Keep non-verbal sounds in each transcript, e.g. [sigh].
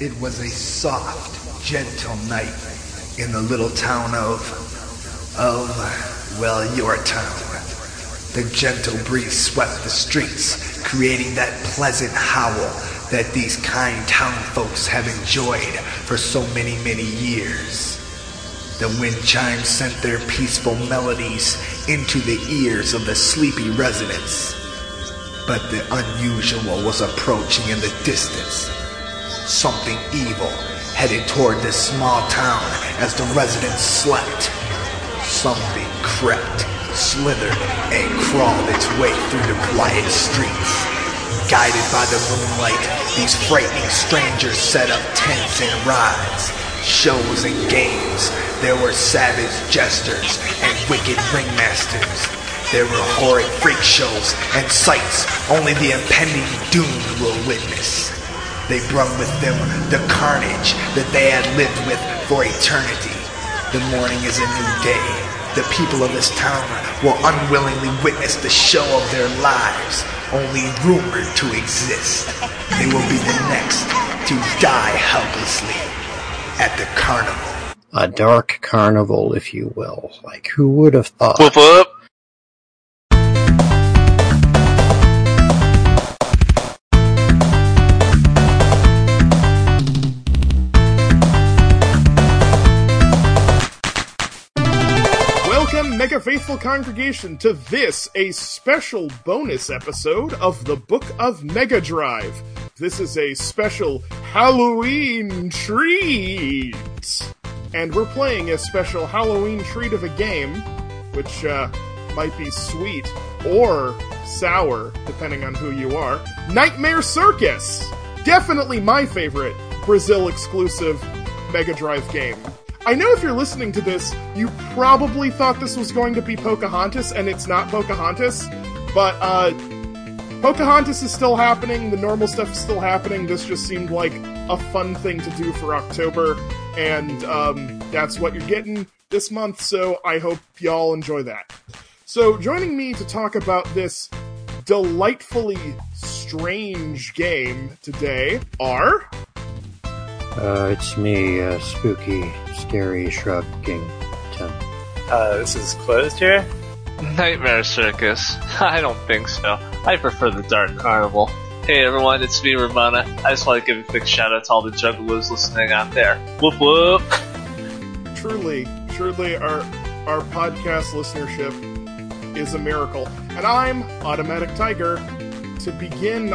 It was a soft, gentle night in the little town of. of. well, your town. The gentle breeze swept the streets, creating that pleasant howl that these kind town folks have enjoyed for so many, many years. The wind chimes sent their peaceful melodies into the ears of the sleepy residents. But the unusual was approaching in the distance. Something evil headed toward this small town as the residents slept. Something crept, slithered, and crawled its way through the quiet streets. Guided by the moonlight, these frightening strangers set up tents and rides, shows and games. There were savage jesters and wicked ringmasters. There were horrid freak shows and sights only the impending doom will witness. They brought with them the carnage that they had lived with for eternity. The morning is a new day. The people of this town will unwillingly witness the show of their lives, only rumored to exist. They will be the next to die helplessly at the carnival. A dark carnival, if you will. Like, who would have thought? Whoop whoop. Faithful Congregation, to this, a special bonus episode of the Book of Mega Drive. This is a special Halloween treat! And we're playing a special Halloween treat of a game, which uh, might be sweet or sour, depending on who you are. Nightmare Circus! Definitely my favorite Brazil exclusive Mega Drive game. I know if you're listening to this, you probably thought this was going to be Pocahontas, and it's not Pocahontas, but uh, Pocahontas is still happening, the normal stuff is still happening. This just seemed like a fun thing to do for October, and um, that's what you're getting this month, so I hope y'all enjoy that. So, joining me to talk about this delightfully strange game today are. Uh, it's me, uh, spooky, scary shrub king. Ten. Uh, this is closed here. Nightmare Circus. [laughs] I don't think so. I prefer the Dark Carnival. Hey everyone, it's me, Ramona. I just want to give a quick shout out to all the juggalos listening out there. Whoop whoop! truly, truly, our our podcast listenership is a miracle. And I'm Automatic Tiger. To begin,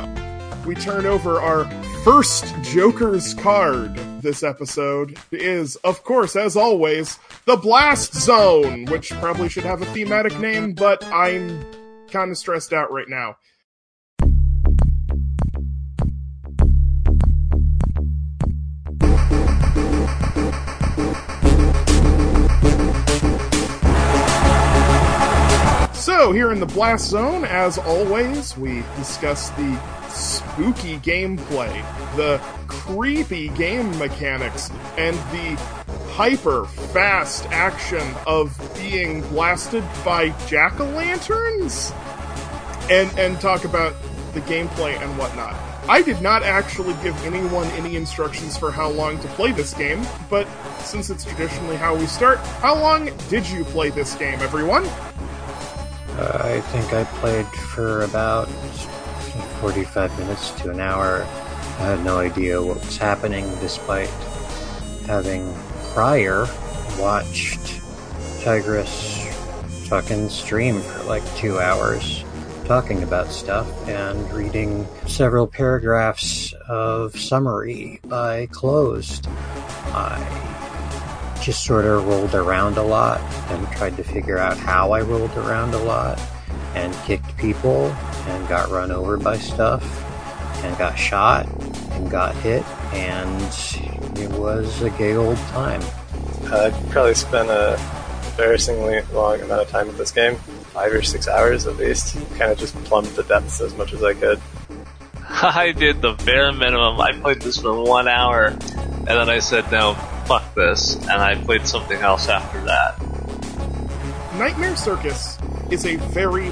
we turn over our first Joker's card this episode is, of course, as always, the Blast Zone, which probably should have a thematic name, but I'm kind of stressed out right now. So, here in the Blast Zone, as always, we discuss the spooky gameplay, the creepy game mechanics, and the hyper fast action of being blasted by jack o' lanterns? And, and talk about the gameplay and whatnot. I did not actually give anyone any instructions for how long to play this game, but since it's traditionally how we start, how long did you play this game, everyone? Uh, I think I played for about 45 minutes to an hour. I had no idea what was happening despite having prior watched Tigress fucking stream for like two hours talking about stuff and reading several paragraphs of summary by Closed. I just sort of rolled around a lot and tried to figure out how I rolled around a lot and kicked people and got run over by stuff and got shot and got hit and it was a gay old time. I probably spent a embarrassingly long amount of time with this game, five or six hours at least. Kind of just plumbed the depths as much as I could. [laughs] I did the bare minimum. I played this for one hour, and then I said, no, fuck this, and I played something else after that. Nightmare Circus is a very,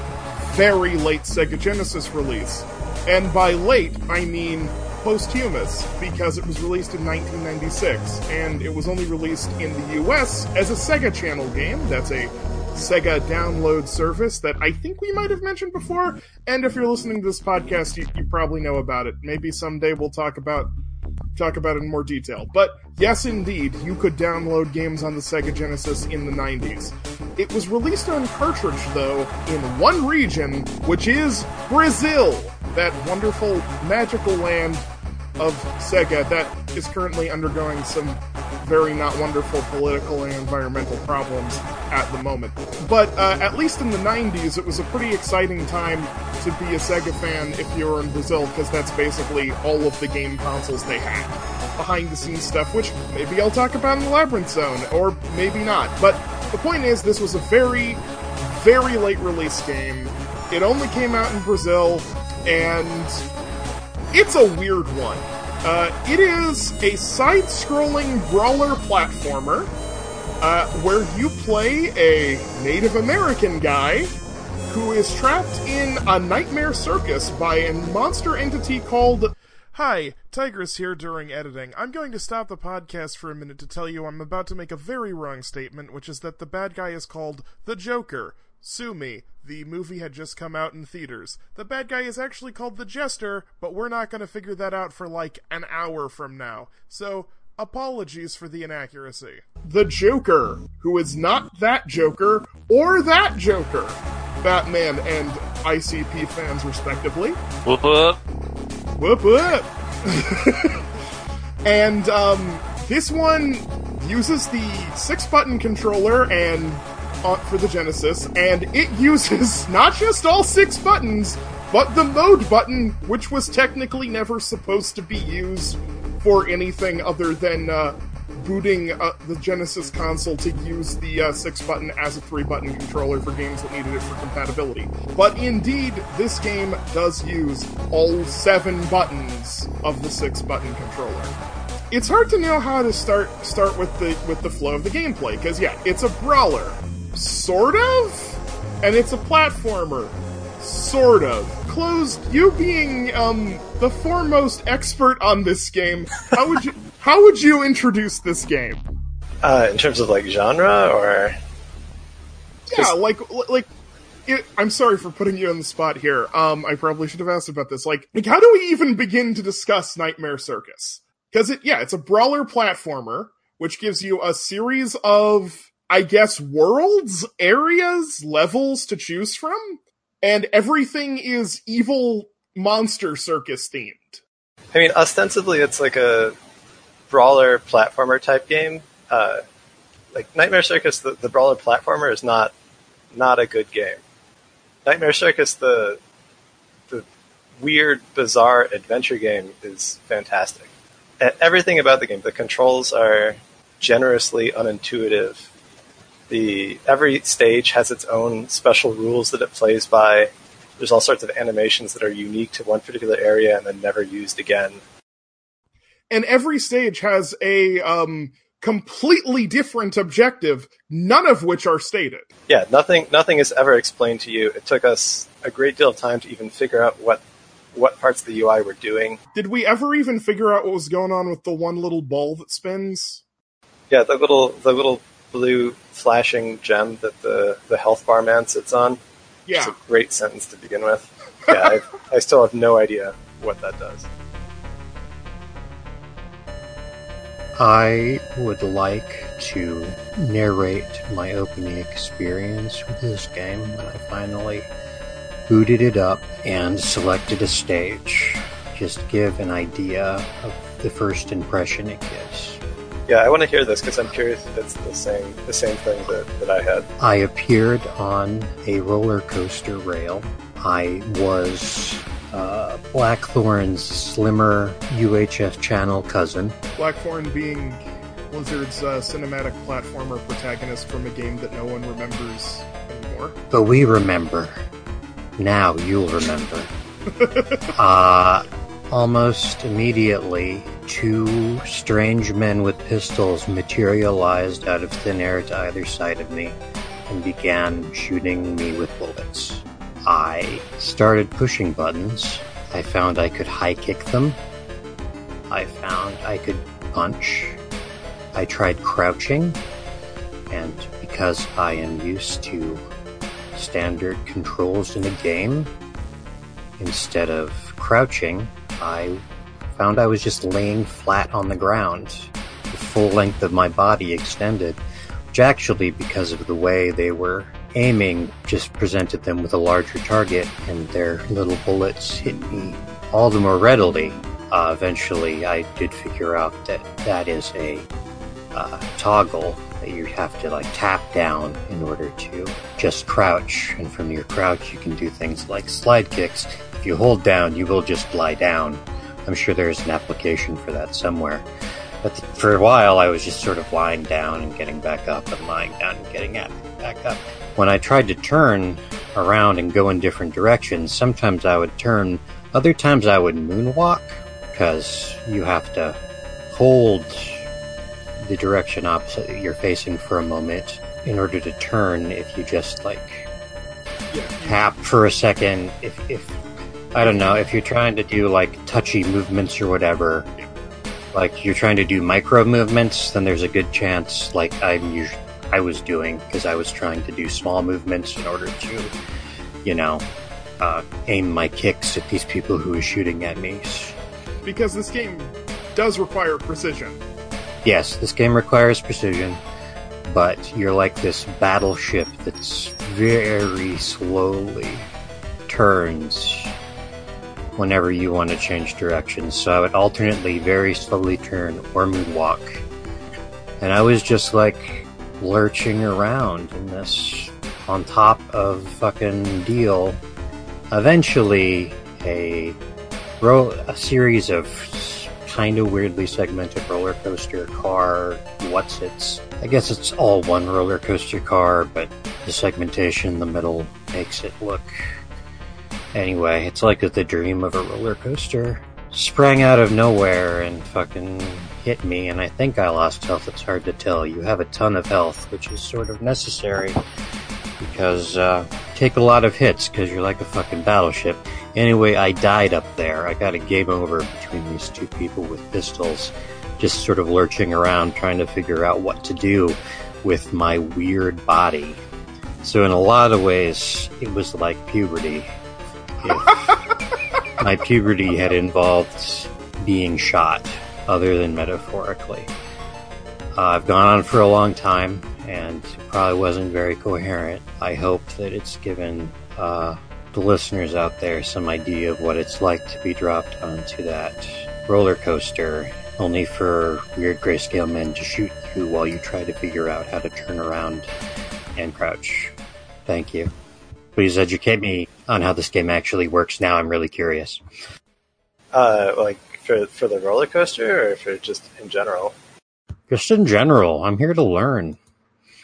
very late Sega Genesis release. And by late, I mean posthumous because it was released in 1996, and it was only released in the US as a Sega Channel game. That's a Sega download service that I think we might have mentioned before. And if you're listening to this podcast, you, you probably know about it. Maybe someday we'll talk about talk about it in more detail. But yes, indeed, you could download games on the Sega Genesis in the 90s. It was released on cartridge, though, in one region, which is Brazil, that wonderful, magical land of Sega that is currently undergoing some very not wonderful political and environmental problems at the moment. But uh, at least in the 90s, it was a pretty exciting time to be a Sega fan if you were in Brazil, because that's basically all of the game consoles they had. Behind the scenes stuff, which maybe I'll talk about in the Labyrinth Zone, or maybe not. But the point is, this was a very, very late release game. It only came out in Brazil, and it's a weird one. Uh, it is a side scrolling brawler platformer uh, where you play a Native American guy who is trapped in a nightmare circus by a monster entity called. Hi, Tigress here during editing. I'm going to stop the podcast for a minute to tell you I'm about to make a very wrong statement, which is that the bad guy is called the Joker. Sue me. The movie had just come out in theaters. The bad guy is actually called the Jester, but we're not going to figure that out for like an hour from now. So, apologies for the inaccuracy. The Joker, who is not that Joker or that Joker. Batman and ICP fans, respectively. Whoop whoop. Whoop whoop! [laughs] and um, this one uses the six button controller and for the Genesis, and it uses [laughs] not just all six buttons, but the mode button, which was technically never supposed to be used for anything other than uh, booting uh, the Genesis console to use the uh, six button as a three button controller for games that needed it for compatibility. But indeed, this game does use all seven buttons of the six button controller. It's hard to know how to start start with the with the flow of the gameplay because yeah, it's a brawler, sort of, and it's a platformer, sort of. Closed, you being um the foremost expert on this game, how would you [laughs] how would you introduce this game? Uh, in terms of like genre, or Yeah, like like it, I'm sorry for putting you on the spot here. Um, I probably should have asked about this. Like, like how do we even begin to discuss Nightmare Circus? Because it, yeah, it's a brawler platformer, which gives you a series of, I guess, worlds, areas, levels to choose from, and everything is evil monster circus themed. I mean, ostensibly it's like a brawler platformer type game. Uh, like Nightmare Circus, the, the brawler platformer is not not a good game. Nightmare Circus, the the weird, bizarre adventure game, is fantastic. Everything about the game, the controls are generously unintuitive. The every stage has its own special rules that it plays by. There's all sorts of animations that are unique to one particular area and then never used again. and every stage has a um completely different objective, none of which are stated. yeah, nothing nothing is ever explained to you. It took us a great deal of time to even figure out what what parts of the UI were doing. Did we ever even figure out what was going on with the one little ball that spins? Yeah, the little the little blue flashing gem that the the health bar man sits on. Yeah. It's a great sentence to begin with. Yeah, I, I still have no idea what that does. I would like to narrate my opening experience with this game when I finally booted it up and selected a stage. Just give an idea of the first impression it gives. Yeah, I want to hear this because I'm curious if it's the same the same thing that, that I had. I appeared on a roller coaster rail. I was uh, Blackthorne's slimmer UHF channel cousin. Blackthorn being Blizzard's uh, cinematic platformer protagonist from a game that no one remembers anymore. But we remember. Now you'll remember. [laughs] uh, almost immediately, two strange men with pistols materialized out of thin air to either side of me and began shooting me with bullets. I started pushing buttons. I found I could high kick them. I found I could punch. I tried crouching, and because I am used to standard controls in a game, instead of crouching, I found I was just laying flat on the ground, the full length of my body extended, which actually, because of the way they were aiming, just presented them with a larger target, and their little bullets hit me all the more readily. Uh, eventually, I did figure out that that is a uh, toggle that you have to like tap down in order to just crouch. And from your crouch, you can do things like slide kicks. If you hold down, you will just lie down. I'm sure there's an application for that somewhere. But for a while, I was just sort of lying down and getting back up and lying down and getting back up. When I tried to turn around and go in different directions, sometimes I would turn, other times I would moonwalk because you have to hold the direction opposite that you're facing for a moment in order to turn if you just like tap for a second if, if i don't know if you're trying to do like touchy movements or whatever like you're trying to do micro movements then there's a good chance like i'm usually i was doing because i was trying to do small movements in order to you know uh, aim my kicks at these people who are shooting at me Because this game does require precision. Yes, this game requires precision, but you're like this battleship that's very slowly turns whenever you want to change directions. So I would alternately very slowly turn or moonwalk. And I was just like lurching around in this on top of fucking deal. Eventually, a ro- a series of kind of weirdly segmented roller coaster car. What's its? I guess it's all one roller coaster car, but the segmentation in the middle makes it look. Anyway, it's like the dream of a roller coaster. Sprang out of nowhere and fucking hit me, and I think I lost health. It's hard to tell. You have a ton of health, which is sort of necessary because uh, take a lot of hits because you're like a fucking battleship. Anyway, I died up there. I got a game over between these two people with pistols, just sort of lurching around trying to figure out what to do with my weird body. So, in a lot of ways, it was like puberty. If my puberty had involved being shot, other than metaphorically. Uh, I've gone on for a long time and probably wasn't very coherent. I hope that it's given uh, the listeners out there some idea of what it's like to be dropped onto that roller coaster, only for weird grayscale men to shoot you while you try to figure out how to turn around and crouch. Thank you. Please educate me on how this game actually works now. I'm really curious. Uh, like for for the roller coaster, or for just in general? Just in general, I'm here to learn.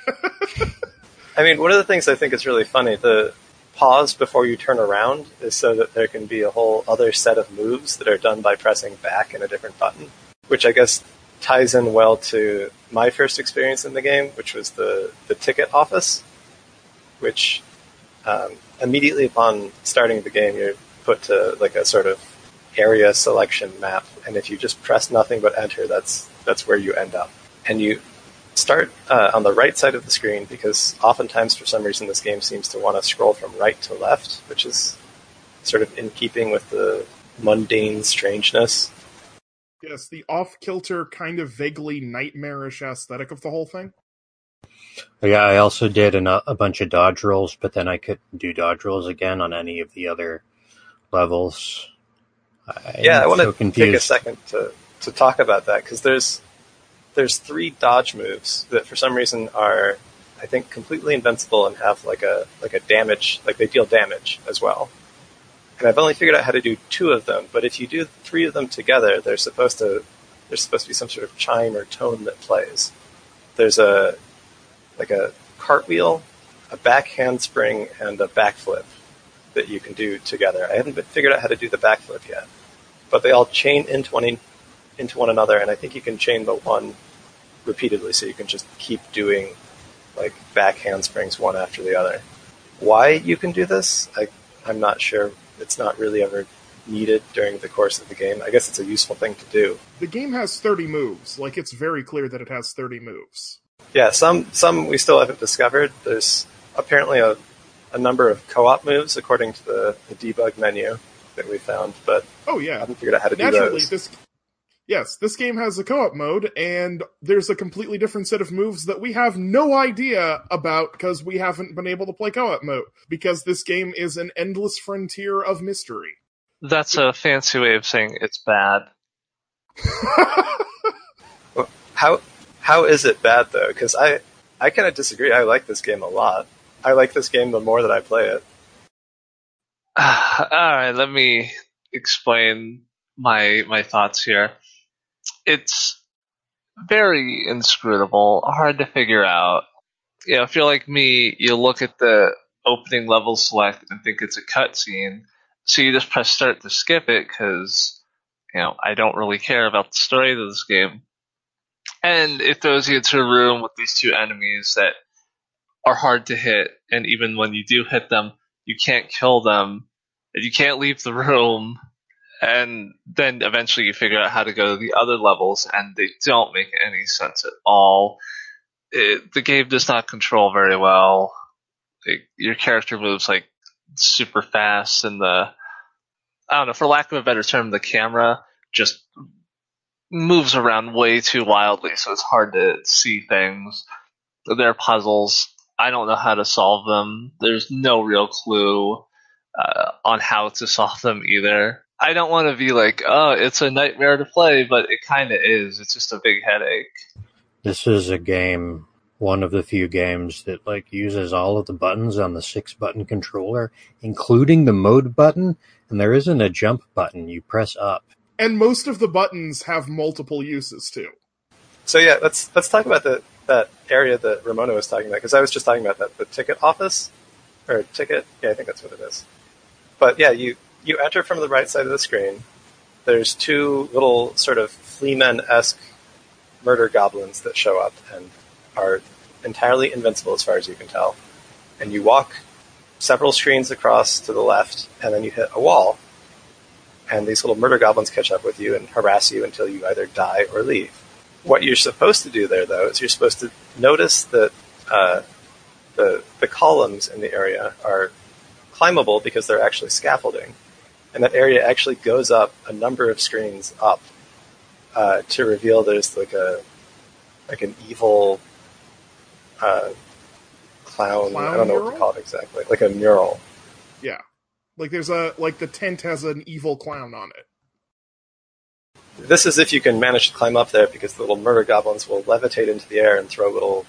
[laughs] I mean, one of the things I think is really funny, the pause before you turn around is so that there can be a whole other set of moves that are done by pressing back in a different button, which I guess ties in well to my first experience in the game, which was the, the ticket office, which um, immediately upon starting the game, you're put to like a sort of area selection map, and if you just press nothing but enter, that's that's where you end up. And you start uh, on the right side of the screen because oftentimes, for some reason, this game seems to want to scroll from right to left, which is sort of in keeping with the mundane strangeness. Yes, the off kilter, kind of vaguely nightmarish aesthetic of the whole thing. Yeah, I also did an, a bunch of dodge rolls, but then I couldn't do dodge rolls again on any of the other levels. I yeah, I want so to take a second to, to talk about that because there's there's three dodge moves that for some reason are I think completely invincible and have like a like a damage like they deal damage as well. And I've only figured out how to do two of them, but if you do three of them together, they're supposed to there's supposed to be some sort of chime or tone that plays. There's a like a cartwheel, a back handspring, and a backflip that you can do together. I haven't figured out how to do the backflip yet, but they all chain into one into one another, and I think you can chain the one repeatedly, so you can just keep doing like back handsprings one after the other. Why you can do this, I, I'm not sure. It's not really ever needed during the course of the game. I guess it's a useful thing to do. The game has 30 moves. Like, it's very clear that it has 30 moves. Yeah, some some we still haven't discovered. There's apparently a, a number of co-op moves according to the, the debug menu that we found, but Oh, I yeah. haven't figured out how to do Naturally, those. this. Yes, this game has a co op mode, and there's a completely different set of moves that we have no idea about because we haven't been able to play co op mode. Because this game is an endless frontier of mystery. That's a fancy way of saying it's bad. [laughs] How how is it bad though? Because I I kind of disagree. I like this game a lot. I like this game the more that I play it. [sighs] All right, let me explain my my thoughts here. It's very inscrutable, hard to figure out. You know, if you're like me, you look at the opening level select and think it's a cutscene, so you just press start to skip it because you know I don't really care about the story of this game. And it throws you into a room with these two enemies that are hard to hit, and even when you do hit them, you can't kill them, and you can't leave the room, and then eventually you figure out how to go to the other levels, and they don't make any sense at all. It, the game does not control very well. It, your character moves like super fast, and the I don't know, for lack of a better term, the camera just moves around way too wildly, so it's hard to see things. There are puzzles. I don't know how to solve them. There's no real clue uh, on how to solve them either. I don't want to be like, oh, it's a nightmare to play, but it kind of is. It's just a big headache. This is a game, one of the few games that like uses all of the buttons on the six button controller, including the mode button, and there isn't a jump button. You press up. And most of the buttons have multiple uses too. So yeah, let's let's talk about the that area that Ramona was talking about because I was just talking about that the ticket office or ticket. Yeah, I think that's what it is. But yeah, you you enter from the right side of the screen. There's two little sort of fleamen esque murder goblins that show up and are entirely invincible as far as you can tell. And you walk several screens across to the left, and then you hit a wall. And these little murder goblins catch up with you and harass you until you either die or leave. What you're supposed to do there, though, is you're supposed to notice that uh, the the columns in the area are climbable because they're actually scaffolding, and that area actually goes up a number of screens up uh, to reveal there's like a like an evil uh, clown. Clown I don't know what to call it exactly, like a mural. Yeah. Like there's a like the tent has an evil clown on it. This is if you can manage to climb up there because the little murder goblins will levitate into the air and throw little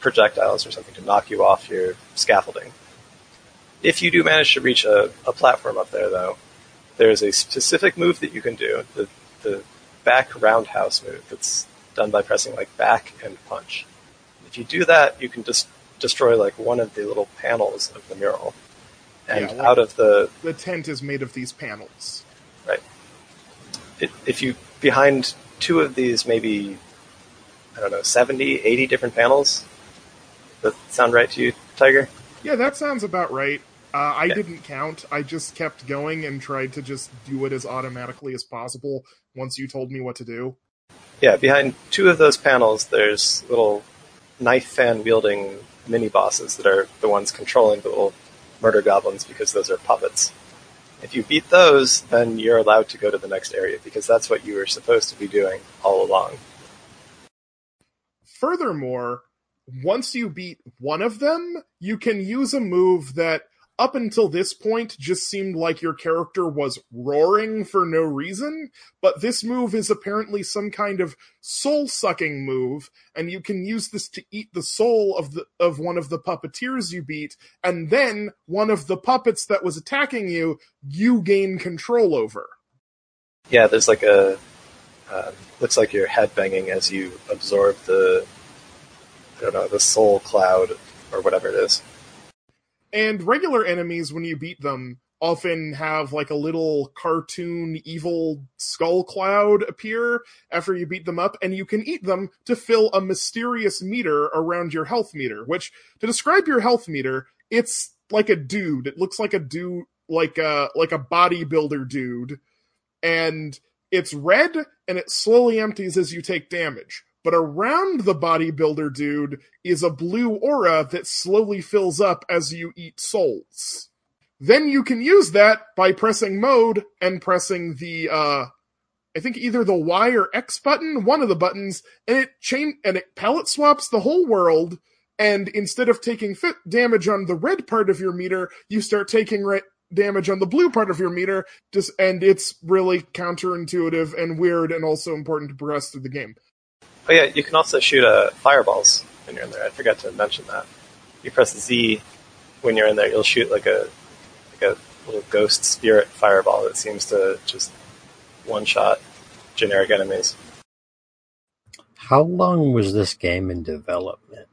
projectiles or something to knock you off your scaffolding. If you do manage to reach a, a platform up there, though, there is a specific move that you can do the, the back roundhouse move that's done by pressing like back and punch. If you do that, you can just destroy like one of the little panels of the mural. And Yeah, like- out of the The tent is made of these panels. Right. It, if you behind two of these, maybe I don't know, 70, 80 different panels. Does that sound right to you, Tiger? Yeah, that sounds about right. Uh, I Yeah. didn't count. I just kept going and tried to just do it as automatically as possible once you told me what to do. Yeah, behind two of those panels, there's little knife fan wielding mini bosses that are the ones controlling the little murder goblins because those are puppets. If you beat those, then you're allowed to go to the next area because that's what you were supposed to be doing all along. Furthermore, once you beat one of them, you can use a move that up until this point just seemed like your character was roaring for no reason, but this move is apparently some kind of soul-sucking move, and you can use this to eat the soul of the of one of the puppeteers you beat, and then one of the puppets that was attacking you, you gain control over. Yeah, there's like a um, looks like you're head banging as you absorb the I don't know the soul cloud or whatever it is. And regular enemies, when you beat them, often have like a little cartoon evil skull cloud appear after you beat them up, and you can eat them to fill a mysterious meter around your health meter. Which, to describe your health meter, it's like a dude. It looks like a dude. like a like a bodybuilder dude, and it's red and it slowly empties as you take damage. But around the bodybuilder dude is a blue aura that slowly fills up as you eat souls. Then you can use that by pressing mode and pressing the uh I think either the Y or X button, one of the buttons, and it chain and it palette swaps the whole world. And instead of taking fit damage on the red part of your meter, you start taking re- damage on the blue part of your meter. Just and it's really counterintuitive and weird, and also important to progress through the game. Oh yeah, you can also shoot uh, fireballs when you're in there. I forgot to mention that. You press Z when you're in there, you'll shoot like a like a little ghost spirit fireball that seems to just one shot generic enemies. How long was this game in development?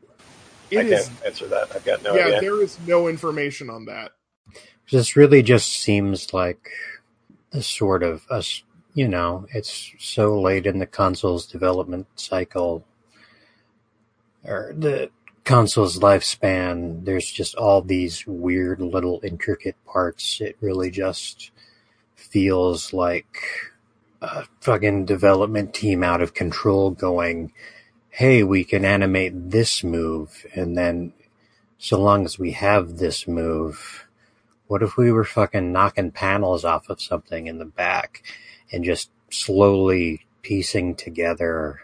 It I is- can't answer that. I've got no idea. yeah, idea. there is no information on that. This really just seems like the sort of us. You know, it's so late in the console's development cycle, or the console's lifespan. There's just all these weird little intricate parts. It really just feels like a fucking development team out of control going, hey, we can animate this move, and then so long as we have this move, what if we were fucking knocking panels off of something in the back and just slowly piecing together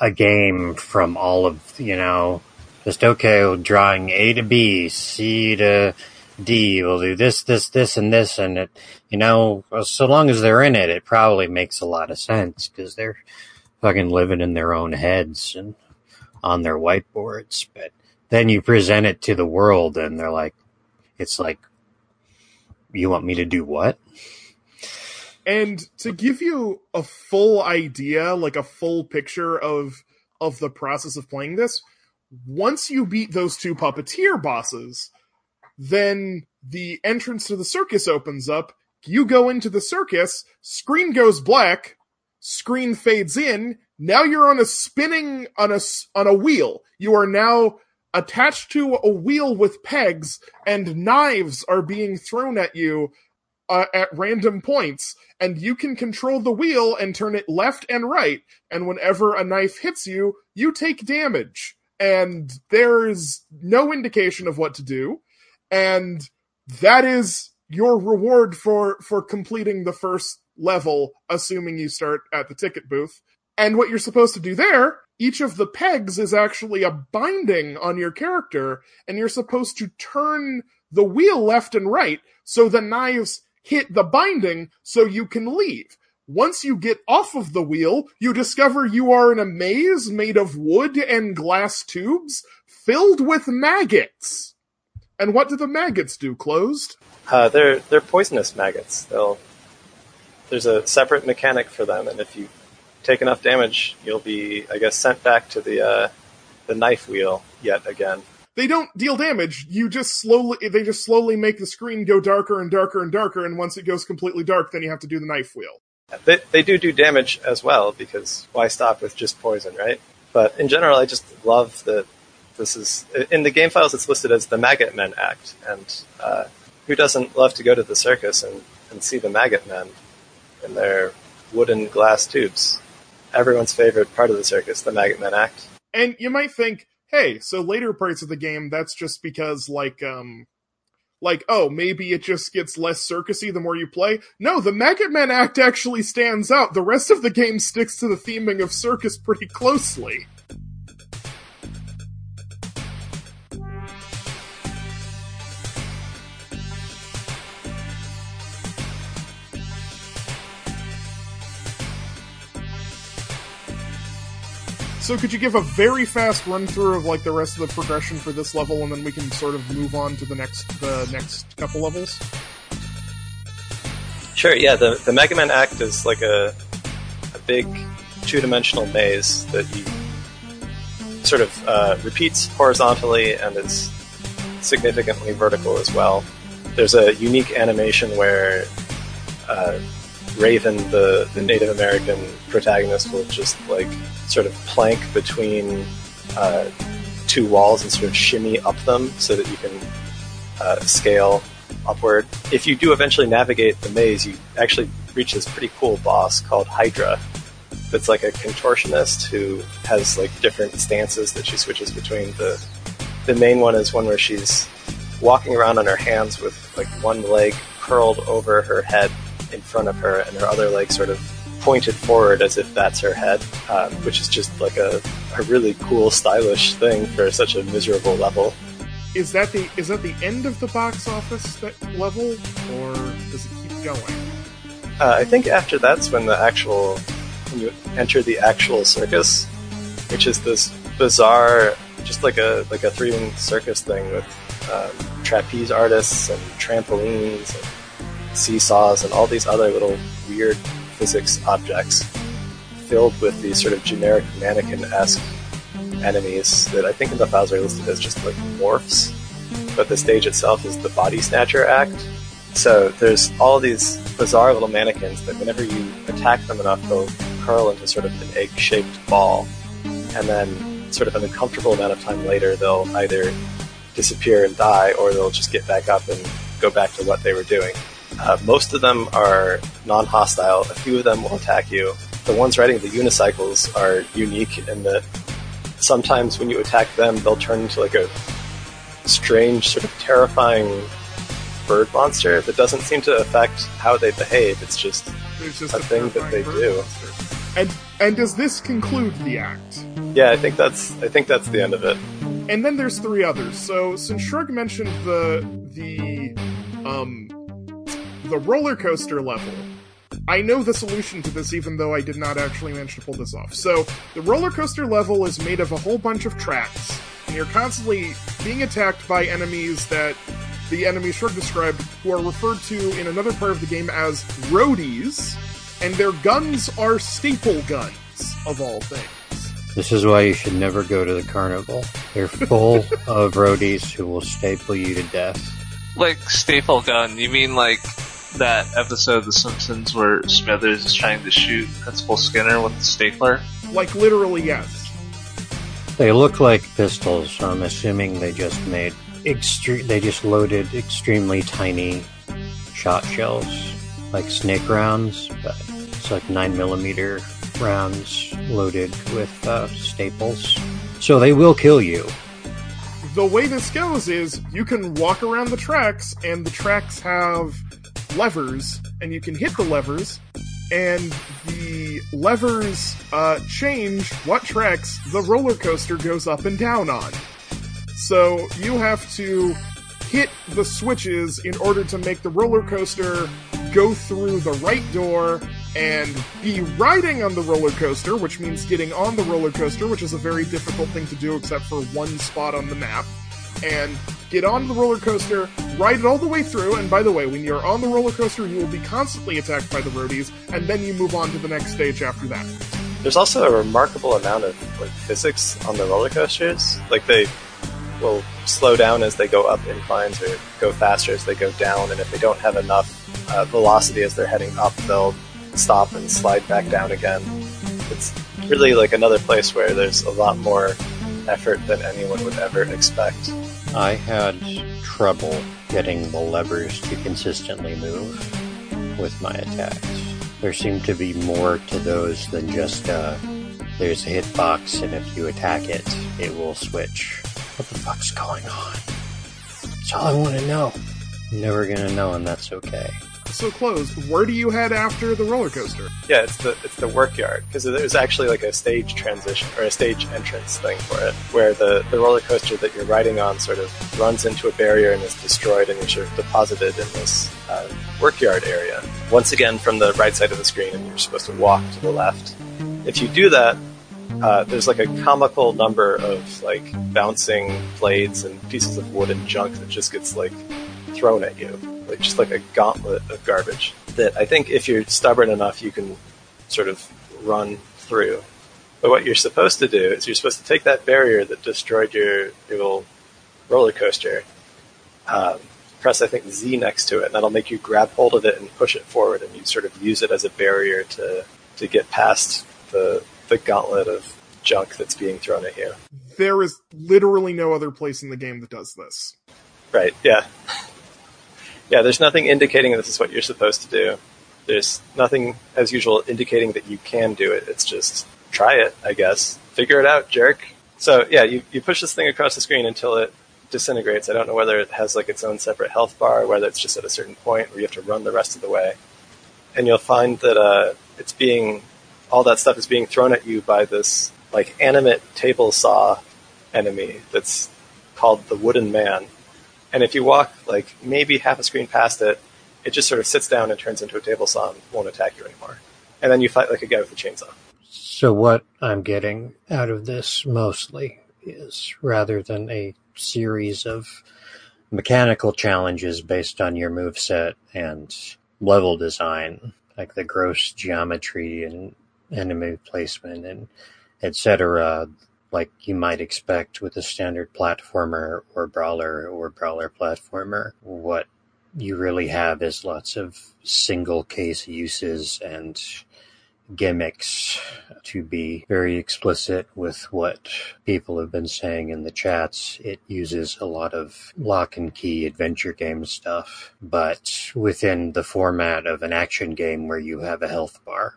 a game from all of, you know, just okay, drawing A to B, C to D, we'll do this, this, this, and this, and it, you know, so long as they're in it, it probably makes a lot of sense because they're fucking living in their own heads and on their whiteboards. But then you present it to the world and they're like, it's like, you want me to do what? And to give you a full idea, like a full picture of of the process of playing this, once you beat those two puppeteer bosses, then the entrance to the circus opens up. You go into the circus, screen goes black, screen fades in. Now you're on a spinning on a on a wheel. You are now attached to a wheel with pegs, and knives are being thrown at you uh, at random points, and you can control the wheel and turn it left and right. And whenever a knife hits you, you take damage. And there's no indication of what to do. And that is your reward for for completing the first level, assuming you start at the ticket booth. And what you're supposed to do there, each of the pegs is actually a binding on your character, and you're supposed to turn the wheel left and right so the knives hit the binding so you can leave. Once you get off of the wheel, you discover you are in a maze made of wood and glass tubes filled with maggots. And what do the maggots do, closed? Uh, they're they're poisonous maggots. They'll there's a separate mechanic for them, and if you take enough damage, you'll be, I guess, sent back to the uh, the knife wheel yet again. They don't deal damage. You just slowly, they just slowly make the screen go darker and darker and darker. And once it goes completely dark, then you have to do the knife wheel. They they do do damage as well because why stop with just poison, right? But in general, I just love that this is in the game files. It's listed as the Maggot Men Act, and uh, who doesn't love to go to the circus and, and see the Maggot Men in their wooden glass tubes? Everyone's favorite part of the circus, the Maggot Men Act. And you might think, hey, so later parts of the game, that's just because like, um, like, oh, maybe it just gets less circusy the more you play. No, the Maggot Man Act actually stands out. The rest of the game sticks to the theming of circus pretty closely. So could you give a very fast run through of like the rest of the progression for this level, and then we can sort of move on to the next the next couple levels? Sure, yeah. The the Maggot Man Act is like a a big two dimensional maze that you sort of uh, repeats horizontally and is significantly vertical as well. There's a unique animation where uh, Raven, the, the Native American protagonist, will just like sort of plank between uh, two walls and sort of shimmy up them so that you can uh, scale upward. If you do eventually navigate the maze, you actually reach this pretty cool boss called Hydra. That's like a contortionist who has like different stances that she switches between. The the main one is one where she's walking around on her hands with like one leg curled over her head in front of her, and her other leg sort of pointed forward as if that's her head, um, which is just like a, a really cool, stylish thing for such a miserable level. Is that the is that the end of the box office that level, or does it keep going? Uh, I think after that's when the actual when you enter the actual circus, which is this bizarre, just like a like a three ring circus thing with um, trapeze artists and trampolines and seesaws and all these other little weird physics objects filled with these sort of generic mannequin esque enemies that I think in the files are listed as just like morphs, but the stage itself is the Body Snatcher Act. So there's all these bizarre little mannequins that whenever you attack them enough, they'll curl into sort of an egg shaped ball. And then, sort of an uncomfortable amount of time later, they'll either disappear and die, or they'll just get back up and go back to what they were doing. Uh, most of them are non hostile, a few of them will attack you. The ones riding the unicycles are unique in that sometimes when you attack them, they'll turn into like a strange, sort of terrifying bird monster that doesn't seem to affect how they behave. It's just It's just a thing that they do. monster. And and does this conclude the act? Yeah, I think that's I think that's the end of it. And then there's three others. So since Shrug mentioned the the um the roller coaster level, I know the solution to this even though I did not actually manage to pull this off. So the roller coaster level is made of a whole bunch of tracks, and you're constantly being attacked by enemies that the enemy Shrug described, who are referred to in another part of the game as roadies, and their guns are staple guns, of all things. This is why you should never go to the carnival. They're full [laughs] of roadies who will staple you to death. Like staple gun, you mean like that episode of The Simpsons where Smithers is trying to shoot Principal Skinner with the stapler? Like, literally, yes. They look like pistols, so I'm assuming they just made extre- they just loaded extremely tiny shot shells, like snake rounds, but it's like nine millimeter rounds loaded with uh, staples. So they will kill you. the way this goes is you can walk around the tracks and the tracks have levers and you can hit the levers and the levers uh, change what tracks the roller coaster goes up and down on so you have to hit the switches in order to make the roller coaster go through the right door and be riding on the roller coaster, which means getting on the roller coaster, which is a very difficult thing to do except for one spot on the map. And get on the roller coaster, ride it all the way through, and by the way, when you're on the roller coaster, you will be constantly attacked by the roadies, and then you move on to the next stage after that. There's also a remarkable amount of like physics on the roller coasters. Like they will slow down as they go up inclines or go faster as they go down, and if they don't have enough uh, velocity as they're heading up, they'll stop and slide back down again. It's really like another place where there's a lot more effort than anyone would ever expect. I had trouble getting the levers to consistently move with my attacks. There seemed to be more to those than just uh, there's a hitbox, and if you attack it, it will switch. What the fuck's going on? That's all I want to know. I'm never gonna know, and that's okay. So, close. Where do you head after the roller coaster? Yeah, it's the it's the work yard because there's actually like a stage transition or a stage entrance thing for it, where the the roller coaster that you're riding on sort of runs into a barrier and is destroyed, and you're sort of deposited in this uh, area. Once again, from the right side of the screen, and you're supposed to walk to the left. If you do that, uh, there's like a comical number of like bouncing blades and pieces of wood and junk that just gets like thrown at you, like just like a gauntlet of garbage. That I think if you're stubborn enough, you can sort of run through. But what you're supposed to do is you're supposed to take that barrier that destroyed your, your little roller coaster, um, press I think Z next to it, and that'll make you grab hold of it and push it forward, and you sort of use it as a barrier to to get past the the gauntlet of junk that's being thrown at you. There is literally no other place in the game that does this. Right? Yeah. Yeah, there's nothing indicating this is what you're supposed to do. There's nothing, as usual, indicating that you can do it. It's just try it, I guess. Figure it out, jerk. So yeah, you, you push this thing across the screen until it disintegrates. I don't know whether it has like its own separate health bar, or whether it's just at a certain point where you have to run the rest of the way. And you'll find that uh, it's being all that stuff is being thrown at you by this like animate table saw enemy that's called the Wooden Man. And if you walk like maybe half a screen past it, it just sort of sits down and turns into a table saw and won't attack you anymore. And then you fight like a guy with a chainsaw. So what I'm getting out of this mostly is rather than a series of mechanical challenges based on your move set and level design, like the gross geometry and enemy placement and etc., like you might expect with a standard platformer or brawler or brawler platformer. What you really have is lots of single case uses and gimmicks to be very explicit with what people have been saying in the chats. It uses a lot of lock and key adventure game stuff, but within the format of an action game where you have a health bar.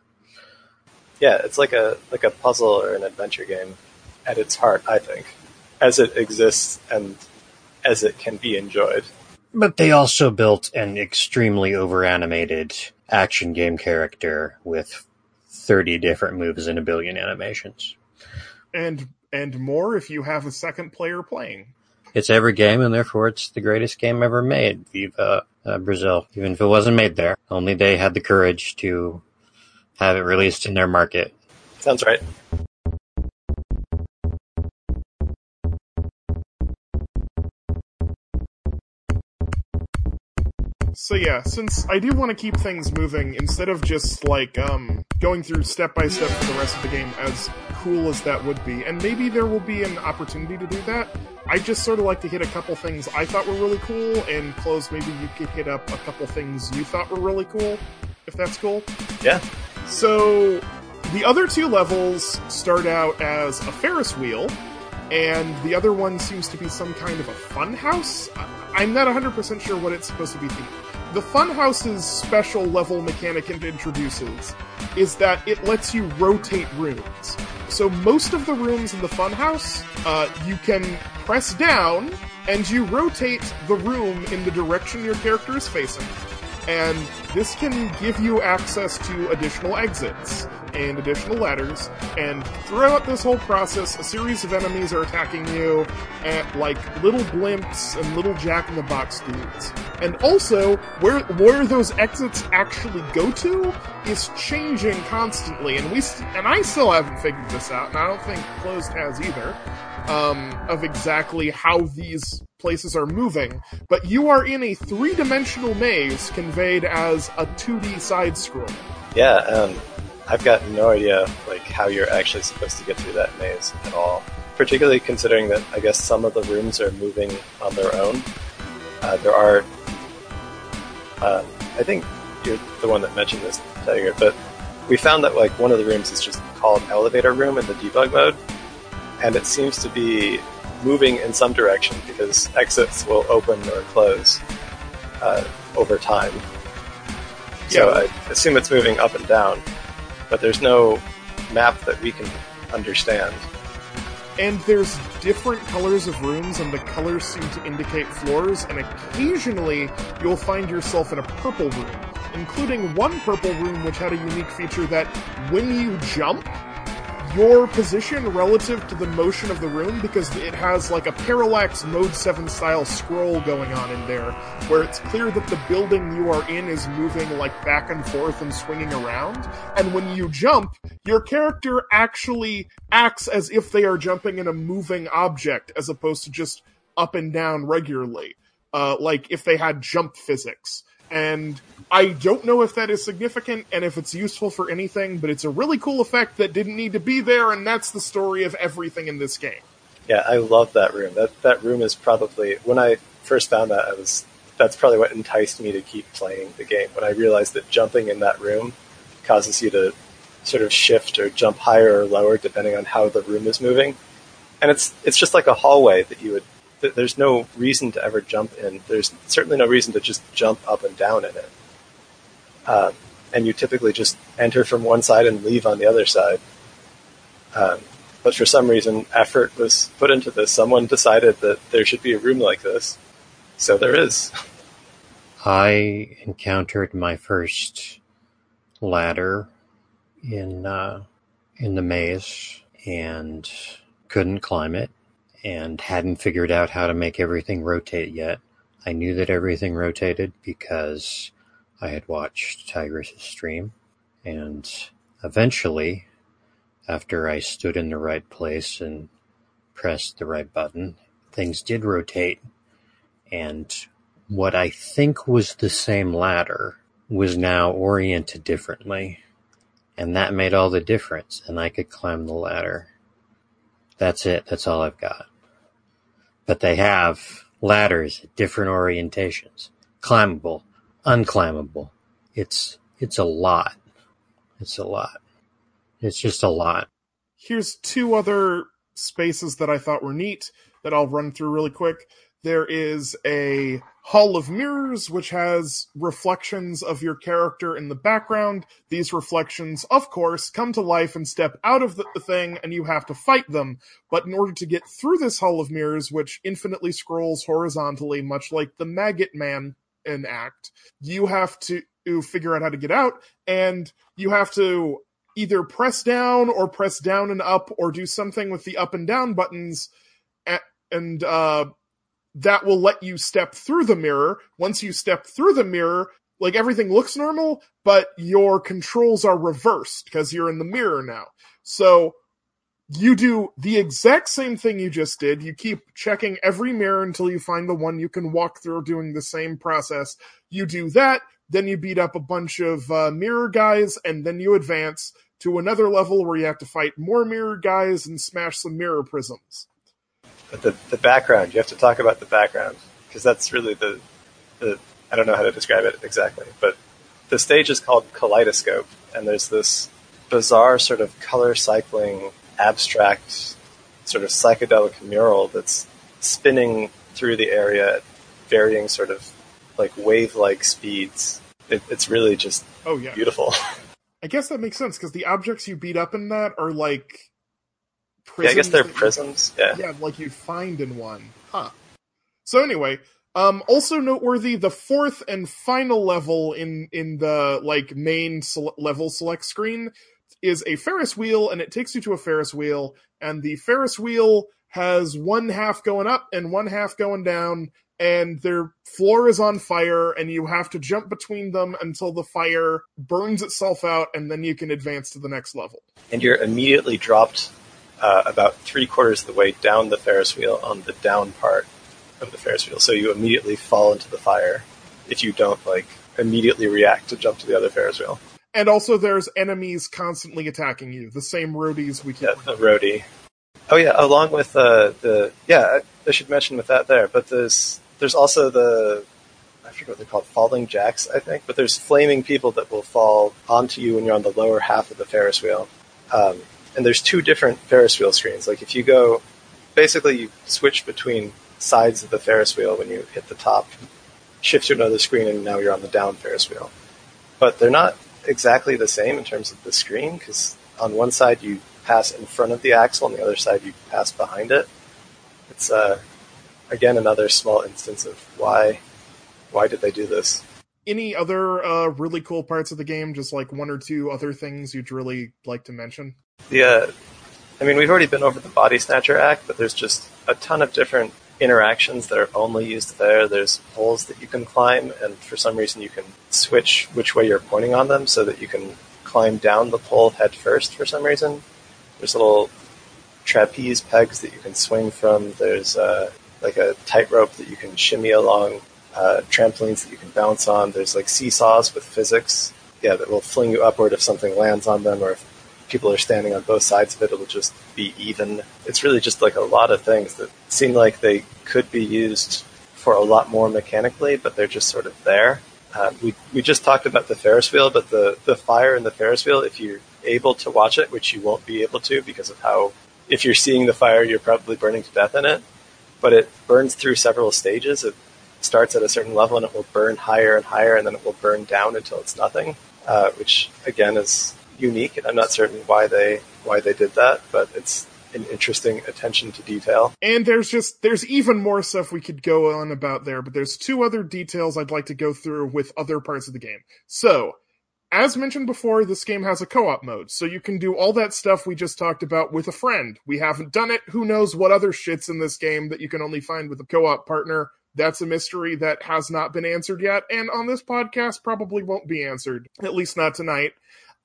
Yeah, it's like a like a puzzle or an adventure game at its heart, I think, as it exists and as it can be enjoyed. But they also built an extremely over animated action game character with 30 different moves and a billion animations. And and more if you have a second player playing. It's every game, and therefore it's the greatest game ever made. Viva uh, Brazil. Even if it wasn't made there, only they had the courage to have it released in their market. Sounds right. So yeah, since I do want to keep things moving, instead of just like um, going through step by step for the rest of the game, as cool as that would be, and maybe there will be an opportunity to do that, I just sort of like to hit a couple things I thought were really cool, and close. Maybe you could hit up a couple things you thought were really cool, if that's cool. Yeah. So the other two levels start out as a Ferris wheel, and the other one seems to be some kind of a fun house. I'm not 100% sure what it's supposed to be themed. The Funhouse's special level mechanic it introduces is that it lets you rotate rooms. So most of the rooms in the Funhouse, uh, you can press down and you rotate the room in the direction your character is facing. And this can give you access to additional exits and additional ladders. And throughout this whole process, a series of enemies are attacking you at like little blimps and little jack in the box dudes. And also, where where those exits actually go to is changing constantly. And we st- and I still haven't figured this out, and I don't think Closed has either. Um, of exactly how these places are moving, but you are in a three dimensional maze conveyed as a 2D side scroll. Yeah, um, I've got no idea like how you're actually supposed to get through that maze at all. Particularly considering that I guess some of the rooms are moving on their own. Uh, there are, uh, I think you're the one that mentioned this, Tiger, but we found that like one of the rooms is just called elevator room in the debug mode, and it seems to be moving in some direction because exits will open or close uh, over time. So Yeah. I assume it's moving up and down, but there's no map that we can understand. And there's different colors of rooms, and the colors seem to indicate floors, and occasionally you'll find yourself in a purple room, including one purple room which had a unique feature that when you jump, your position relative to the motion of the room, because it has like a parallax Mode 7 style scroll going on in there, where it's clear that the building you are in is moving like back and forth and swinging around. And when you jump, your character actually acts as if they are jumping in a moving object as opposed to just up and down regularly. Uh, like if they had jump physics. And I don't know if that is significant and if it's useful for anything, but it's a really cool effect that didn't need to be there, and that's the story of everything in this game. Yeah, I love that room. That that room is probably when I first found that I was that's probably what enticed me to keep playing the game. When I realized that jumping in that room causes you to sort of shift or jump higher or lower depending on how the room is moving. And it's it's just like a hallway that you would there's no reason to ever jump in. There's certainly no reason to just jump up and down in it. Um, and you typically just enter from one side and leave on the other side. Um, but for some reason, effort was put into this. Someone decided that there should be a room like this, so there is. I encountered my first ladder in uh, in the maze and couldn't climb it and hadn't figured out how to make everything rotate yet. I knew that everything rotated because I had watched Tigress's stream and eventually after I stood in the right place and pressed the right button, things did rotate and what I think was the same ladder was now oriented differently. And that made all the difference, and I could climb the ladder. That's it, that's all I've got. But they have ladders at different orientations. Climbable, unclimbable. It's it's a lot. It's a lot. It's just a lot. Here's two other spaces that I thought were neat that I'll run through really quick. There is a Hall of Mirrors, which has reflections of your character in the background. These reflections, of course, come to life and step out of the thing, and you have to fight them. But in order to get through this Hall of Mirrors, which infinitely scrolls horizontally, much like the Maggot Man in Act, you have to figure out how to get out, and you have to either press down or press down and up or do something with the up and down buttons and uh, that will let you step through the mirror. Once you step through the mirror, like everything looks normal, but your controls are reversed because you're in the mirror now. So you do the exact same thing you just did. You keep checking every mirror until you find the one you can walk through doing the same process. You do that, then you beat up a bunch of uh, mirror guys, and then you advance to another level where you have to fight more mirror guys and smash some mirror prisms. But the, the background, you have to talk about the background because that's really the, the, I don't know how to describe it exactly, but the stage is called Kaleidoscope, and there's this bizarre sort of color cycling, abstract, sort of psychedelic mural that's spinning through the area at varying sort of like wave-like speeds. It, it's really just oh yeah beautiful. [laughs] I guess that makes sense because the objects you beat up in that are like yeah, I guess they're prisms. Yeah. Yeah, like you find in one. Huh. So anyway, um, also noteworthy, the fourth and final level in in the like main level select screen is a Ferris wheel, and it takes you to a Ferris wheel, and the Ferris wheel has one half going up and one half going down, and their floor is on fire, and you have to jump between them until the fire burns itself out, and then you can advance to the next level. And you're immediately dropped uh, about three quarters of the way down the Ferris wheel on the down part of the Ferris wheel. So you immediately fall into the fire if you don't like immediately react to jump to the other Ferris wheel. And also, there's enemies constantly attacking you. The same roadies we keep. Yeah, the roadie. Oh yeah, along with uh, the yeah, I should mention with that there. But there's there's also the I forget what they're called, falling jacks, I think. But there's flaming people that will fall onto you when you're on the lower half of the Ferris wheel. Um, and there's two different Ferris wheel screens. Like if you go, basically you switch between sides of the Ferris wheel when you hit the top, shift to another screen, and now you're on the down Ferris wheel. But they're not exactly the same in terms of the screen because on one side you pass in front of the axle, on the other side you pass behind it. It's uh, again another small instance of why why did they do this any other uh, really cool parts of the game? Just like one or two other things you'd really like to mention? Yeah, I mean, we've already been over the Body Snatcher Act, but there's just a ton of different interactions that are only used there. There's poles that you can climb, and for some reason, you can switch which way you're pointing on them so that you can climb down the pole head first for some reason. There's little trapeze pegs that you can swing from. There's uh, like a tightrope that you can shimmy along uh, trampolines that you can bounce on. There's like seesaws with physics, yeah, that will fling you upward if something lands on them, or if people are standing on both sides of it, it'll just be even. It's really just like a lot of things that seem like they could be used for a lot more mechanically, but they're just sort of there. Uh, we we just talked about the Ferris wheel, but the the fire in the Ferris wheel, if you're able to watch it, which you won't be able to because of how if you're seeing the fire, you're probably burning to death in it but it burns through several stages. It starts at a certain level and it will burn higher and higher, and then it will burn down until it's nothing, uh, which again is unique. And I'm not certain why they why they did that, but it's an interesting attention to detail. And there's just there's even more stuff we could go on about there, but there's two other details I'd like to go through with other parts of the game. So, as mentioned before, this game has a co-op mode, so you can do all that stuff we just talked about with a friend. We haven't done it. Who knows what other shits in this game that you can only find with a co-op partner? That's a mystery that has not been answered yet, and on this podcast probably won't be answered, at least not tonight.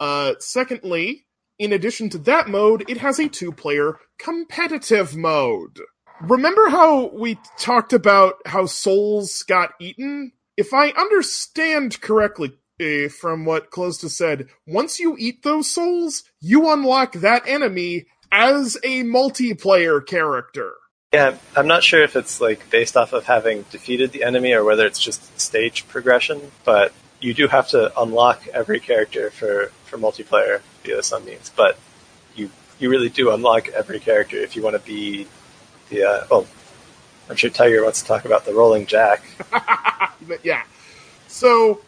Uh, secondly, in addition to that mode, it has a two player competitive mode. Remember how we talked about how souls got eaten? If I understand correctly uh, from what Closed said, once you eat those souls, you unlock that enemy as a multiplayer character. Yeah, I'm not sure if it's like based off of having defeated the enemy or whether it's just stage progression, but you do have to unlock every character for, for multiplayer via some means. But you you really do unlock every character if you want to be the uh, well. I'm sure Tiger wants to talk about the rolling jack. [laughs] yeah, so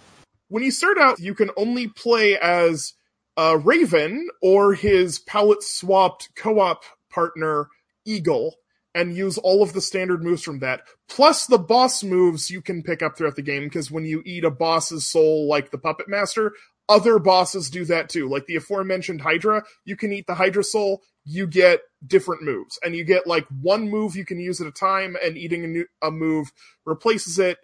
when you start out, you can only play as uh, Raven or his palette swapped co-op partner Eagle and use all of the standard moves from that, plus the boss moves you can pick up throughout the game, because when you eat a boss's soul like the Puppet Master, other bosses do that too. Like the aforementioned Hydra, you can eat the Hydra soul, you get different moves, and you get like one move you can use at a time, and eating a, new, a move replaces it.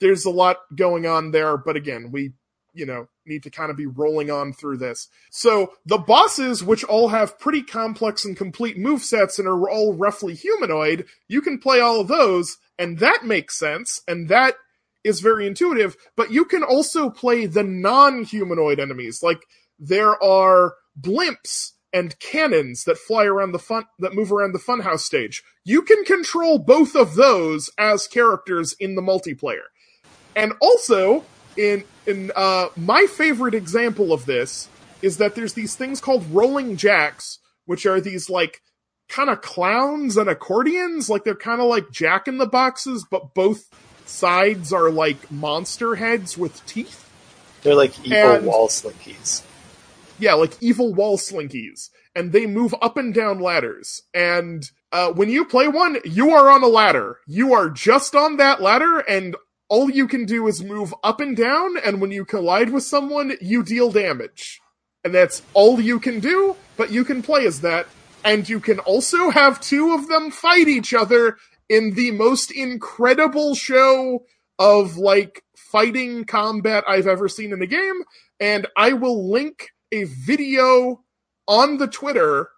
There's a lot going on there, but again, we you know, need to kind of be rolling on through this. So the bosses, which all have pretty complex and complete move sets and are all roughly humanoid, you can play all of those, and that makes sense, and that is very intuitive, but you can also play the non-humanoid enemies. Like, there are blimps and cannons that fly around the fun that move around the funhouse stage. You can control both of those as characters in the multiplayer. And also, in in uh, my favorite example of this is that there's these things called rolling jacks, which are these like kind of clowns and accordions. Like they're kind of like Jack in the Boxes, but both sides are like monster heads with teeth. They're like evil and, wall slinkies. Yeah, like evil wall slinkies. And they move up and down ladders. And uh, when you play one, you are on a ladder. You are just on that ladder, and all you can do is move up and down, and when you collide with someone, you deal damage. And that's all you can do, but you can play as that. And you can also have two of them fight each other in the most incredible show of like fighting combat I've ever seen in a game. And I will link a video on the Twitter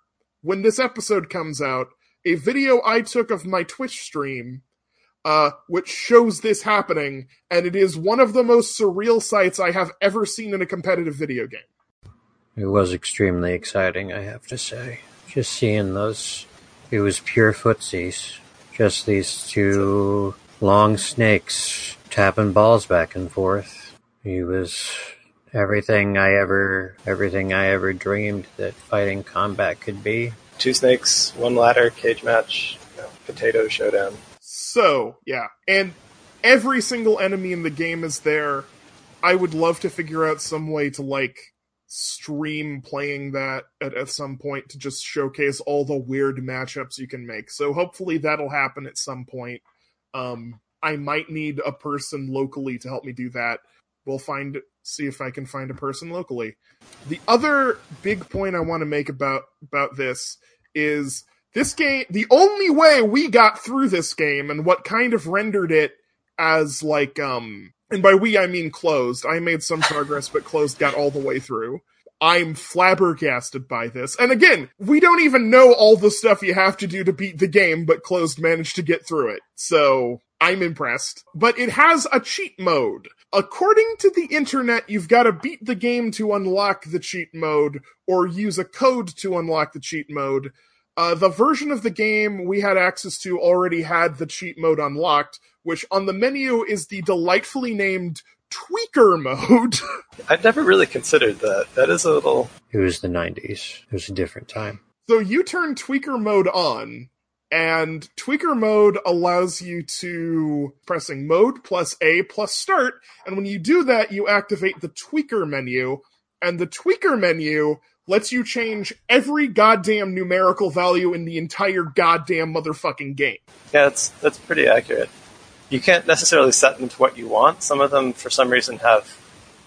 when this episode comes out, a video I took of my Twitch stream uh, which shows this happening, and it is one of the most surreal sights I have ever seen in a competitive video game. It was extremely exciting, I have to say. Just seeing those, it was pure footsies. Just these two long snakes tapping balls back and forth. He was everything I ever, everything I ever dreamed that fighting combat could be. Two snakes, one ladder, cage match, you know, potato showdown. So, yeah. And every single enemy in the game is there. I would love to figure out some way to, like, stream playing that at, at some point to just showcase all the weird matchups you can make. So hopefully that'll happen at some point. Um, I might need a person locally to help me do that. We'll find see if I can find a person locally. The other big point I want to make about about this is this game, the only way we got through this game and what kind of rendered it as like, um, and by we I mean closed. I made some progress, but closed got all the way through. I'm flabbergasted by this. And again, we don't even know all the stuff you have to do to beat the game, but closed managed to get through it. So I'm impressed. But it has a cheat mode. According to the internet, you've got to beat the game to unlock the cheat mode or use a code to unlock the cheat mode. Uh, the version of the game we had access to already had the cheat mode unlocked, which on the menu is the delightfully named tweaker [laughs] mode. I've never really considered that. That is a little. It was the 90s. It was a different time. So you turn tweaker mode on, And tweaker mode allows you to pressing mode plus A plus start. And when you do that, you activate the tweaker menu. And the tweaker menu lets you change every goddamn numerical value in the entire goddamn motherfucking game. Yeah, that's that's pretty accurate. You can't necessarily set them to what you want. Some of them, for some reason, have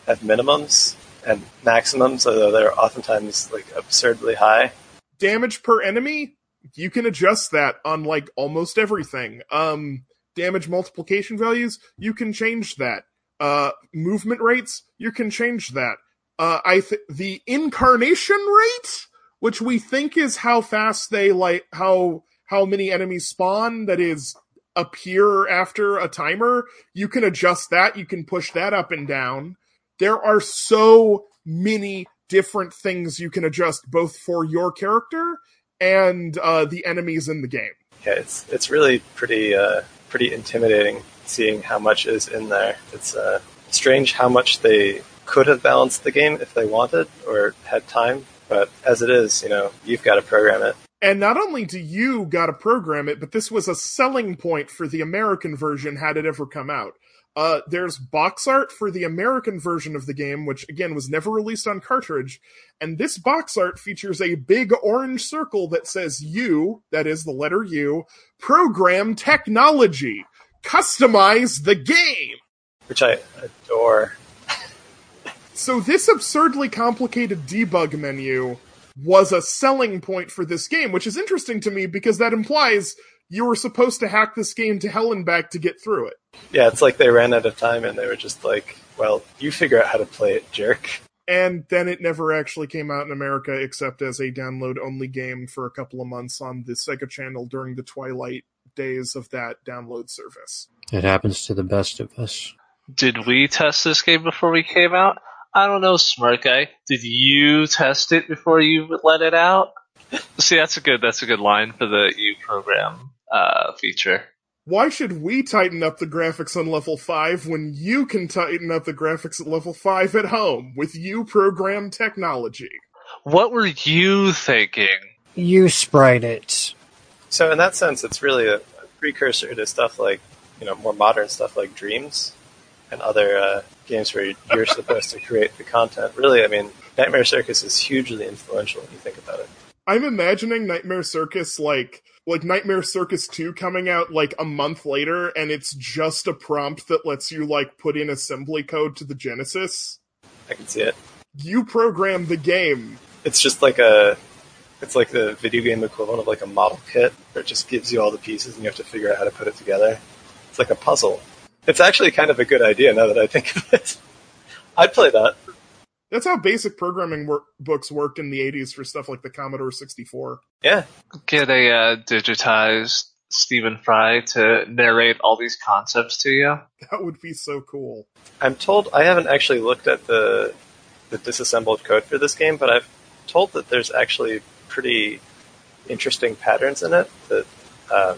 have minimums and maximums, although they're oftentimes like absurdly high. Damage per enemy, you can adjust that on like almost everything. Um, damage multiplication values, you can change that. Uh, movement rates, you can change that. Uh, I th- the incarnation rate, which we think is how fast they like how how many enemies spawn. That is appear after a timer. You can adjust that. You can push that up and down. There are so many different things you can adjust both for your character and uh, the enemies in the game. Yeah, it's it's really pretty uh, pretty intimidating seeing how much is in there. It's uh, strange how much they could have balanced the game if they wanted or had time, but as it is, you know, you've got to program it. And not only do you got to program it, but this was a selling point for the American version had it ever come out. Uh, there's box art for the American version of the game, which again was never released on cartridge. And this box art features a big orange circle that says U, that is the letter U, program technology, customize the game. Which I adore. So this absurdly complicated debug menu was a selling point for this game, which is interesting to me because that implies you were supposed to hack this game to hell and back to get through it. Yeah, it's like they ran out of time and they were just like, well, you figure out how to play it, jerk. And then it never actually came out in America except as a download only game for a couple of months on the Sega Channel during the twilight days of that download service. It happens to the best of us. Did we test this game before we came out? I don't know, Smart Guy. Did you test it before you let it out? See, that's a good that's a good line for the U program uh, feature. Why should we tighten up the graphics on level 5 when you can tighten up the graphics at level 5 at home with U program technology? What were you thinking? You sprite it. So in that sense, it's really a, a precursor to stuff like, you know, more modern stuff like Dreams and other uh, games where you're supposed to create the content. Really, I mean, Nightmare Circus is hugely influential when you think about it. I'm imagining Nightmare Circus like like Nightmare Circus 2 coming out like a month later and it's just a prompt that lets you like put in assembly code to the Genesis. I can see it. You program the game. It's just like a it's like the video game equivalent of like a model kit where it just gives you all the pieces and you have to figure out how to put it together. It's like a puzzle. It's actually kind of a good idea now that I think of it. I'd play that. That's how basic programming wor- books worked in the 80s for stuff like the Commodore 64. Yeah. Get a uh, digitized Stephen Fry to narrate all these concepts to you. That would be so cool. I'm told I haven't actually looked at the the disassembled code for this game, but I've told that there's actually pretty interesting patterns in it. That um, I'm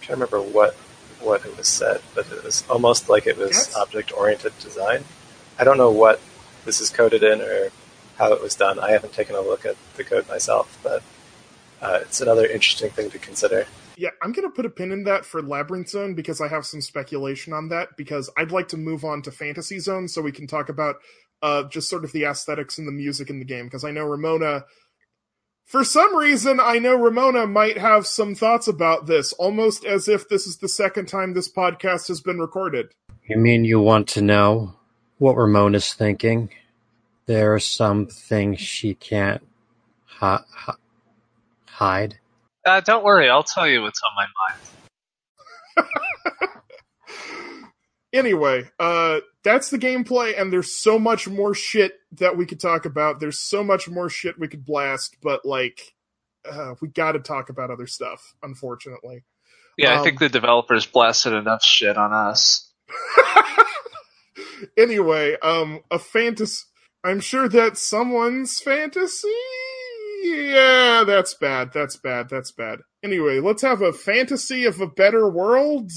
trying to remember what what it was said, but it was almost like it was Yes. object oriented design. I don't know what this is coded in or how it was done. I haven't taken a look at the code myself, but uh, it's another interesting thing to consider. Yeah, I'm going to put a pin in that for Labyrinth Zone because I have some speculation on that because I'd like to move on to Fantasy Zone so we can talk about uh, just sort of the aesthetics and the music in the game because I know Ramona. For some reason, I know Ramona might have some thoughts about this, almost as if this is the second time this podcast has been recorded. You mean you want to know what Ramona's thinking? There are some things she can't hi- hi- hide. Uh, don't worry, I'll tell you what's on my mind. [laughs] Anyway, uh, that's the gameplay, and there's so much more shit that we could talk about. There's so much more shit we could blast, but like, uh, we got to talk about other stuff. Unfortunately, Yeah, I Um, think the developers blasted enough shit on us. [laughs] anyway, um, a fantasy. I'm sure that someone's fantasy. Yeah, that's bad. That's bad. That's bad. Anyway, let's have a fantasy of a better world.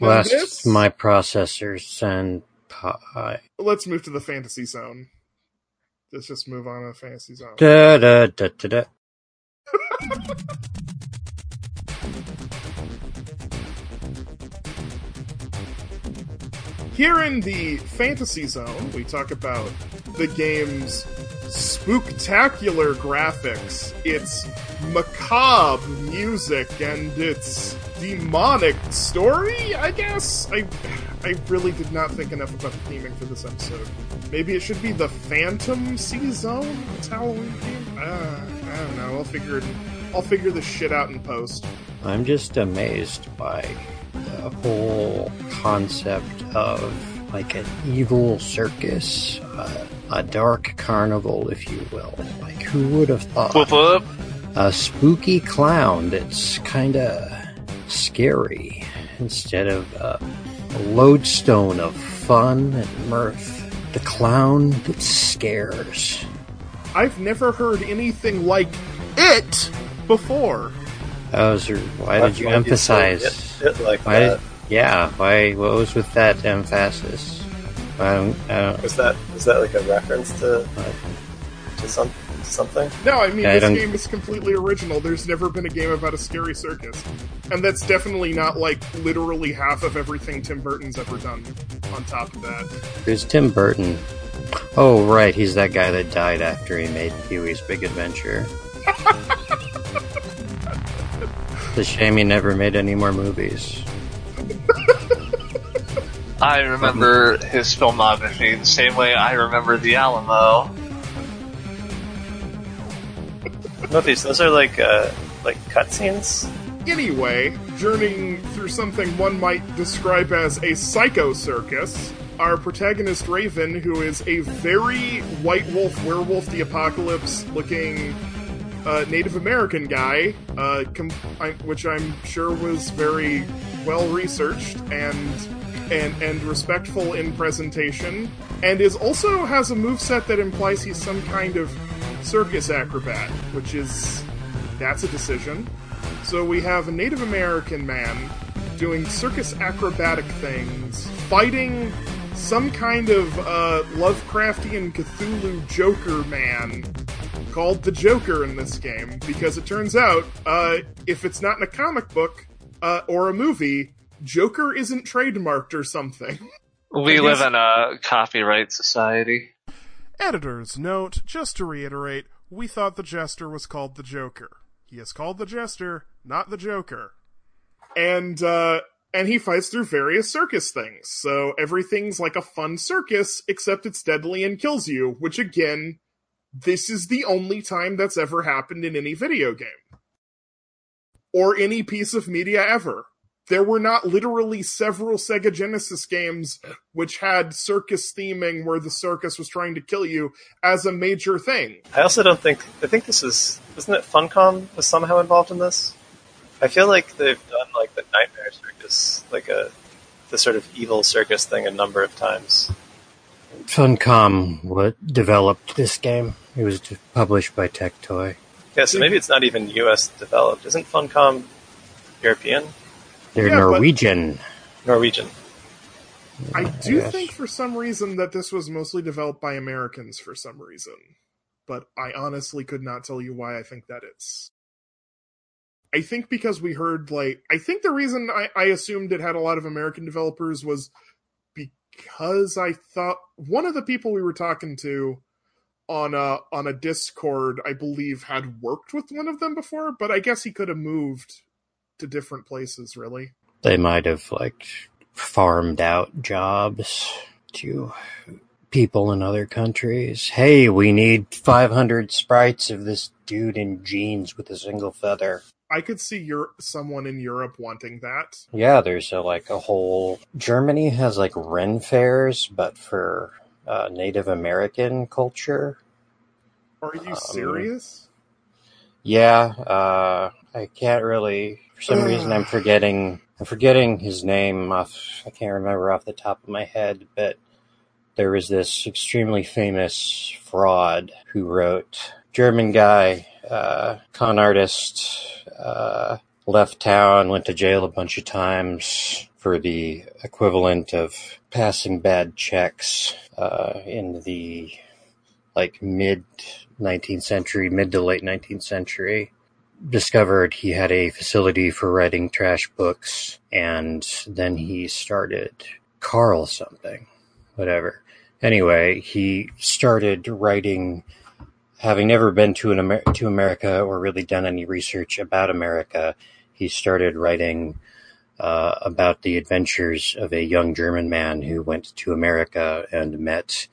Last, this, my processors and pie. Let's move to the fantasy zone. Let's just move on to the fantasy zone. Da, da, da, da, da. Here in the fantasy zone, we talk about the game's spectacular graphics, its macabre music, and its demonic story, I guess? I I really did not think enough about the theming for this episode. Maybe it should be the Phantom Sea Zone? It's Halloween theme? Uh, I don't know. I'll figure it I'll figure this shit out in post. I'm just amazed by the whole concept of like an evil circus, uh, a dark carnival, if you will. Like, who would have thought? Whoop whoop. A spooky clown that's kind of scary instead of uh, a lodestone of fun and mirth. The clown that scares. I've never heard anything like it before. How's why Why- did you why do say emphasize? it, it like Why that? did, yeah, why, what was with that emphasis? I don't, I don't, Was that is that like a reference to to some to something? No, I mean Yeah, I this don't- game is completely original. There's never been a game about a scary circus, and that's definitely not like literally half of everything Tim Burton's ever done. On top of that, Who's Tim Burton? Oh, right, he's that guy that died after he made Pee Wee's Big Adventure. [laughs] it's a shame he never made any more movies. [laughs] I remember his filmography the same way I remember the Alamo. These those are like uh, like cutscenes. anyway, journeying through something one might describe as a psycho circus. Our protagonist Raven, who is a very White Wolf, Werewolf the Apocalypse looking uh, Native American guy, uh, com- I, which I'm sure was very well researched and and and respectful in presentation, and is also has a moveset that implies he's some kind of circus acrobat, which is that's a decision. So we have a Native American man doing circus acrobatic things, fighting some kind of uh, Lovecraftian Cthulhu Joker man called the Joker in this game, because it turns out, uh, if it's not in a comic book uh, or a movie, Joker isn't trademarked or something. We [laughs] live in a copyright society. Editor's note, just to reiterate, we thought the Jester was called the Joker. He is called the Jester, not the Joker. And, uh, and he fights through various circus things. So everything's like a fun circus, except it's deadly and kills you, which again, this is the only time that's ever happened in any video game. Or any piece of media ever. There were not literally several Sega Genesis games which had circus theming where the circus was trying to kill you as a major thing. I also don't think I think this is isn't it Funcom was somehow involved in this? I feel like they've done like the Nightmare Circus, like a the sort of evil circus thing a number of times. Funcom what developed this game. It was published by Tectoy. Yeah, so maybe it's not even U.S. developed. Isn't Funcom European, They're Yeah, Norwegian. Norwegian? I do Yes. think for some reason that this was mostly developed by Americans for some reason. But I honestly could not tell you why I think that is. I think because we heard like I think the reason I, I assumed it had a lot of American developers was because I thought one of the people we were talking to on a on a Discord, I believe, had worked with one of them before, but I guess he could have moved to different places, really. They might have like farmed out jobs to people in other countries. Hey, we need 500 sprites of this dude in jeans with a single feather. I could see your someone in Europe wanting that. Yeah, there's a, like a whole. Germany has like Ren fairs, but for uh, Native American culture. Are you Um, serious? Yeah, uh, I can't really. For some reason, I'm forgetting. I'm forgetting his name off. I can't remember off the top of my head, but there was this extremely famous fraud who wrote German guy, uh, con artist, uh, left town, went to jail a bunch of times for the equivalent of passing bad checks uh, in the like mid 19th century, mid to late 19th century. Discovered he had a facility for writing trash books, and then he started Karl something, whatever. Anyway, he started writing, having never been to an Amer- to America or really done any research about America. He started writing uh, about the adventures of a young German man who went to America and met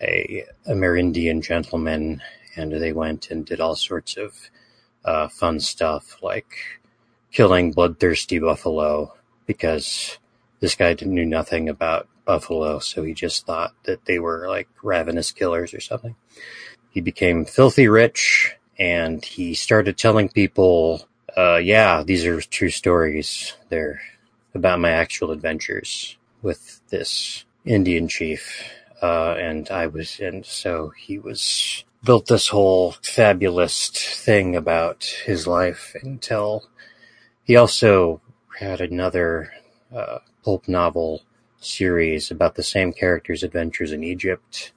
a Amerindian gentleman, and they went and did all sorts of uh, fun stuff like killing bloodthirsty buffalo because this guy didn't knew nothing about buffalo, so he just thought that they were like ravenous killers or something. He became filthy rich and he started telling people, uh, yeah, these are true stories. They're about my actual adventures with this Indian chief. Uh, and I was, and so he was built this whole fabulous thing about his life until he also had another uh, pulp novel series about the same character's adventures in Egypt,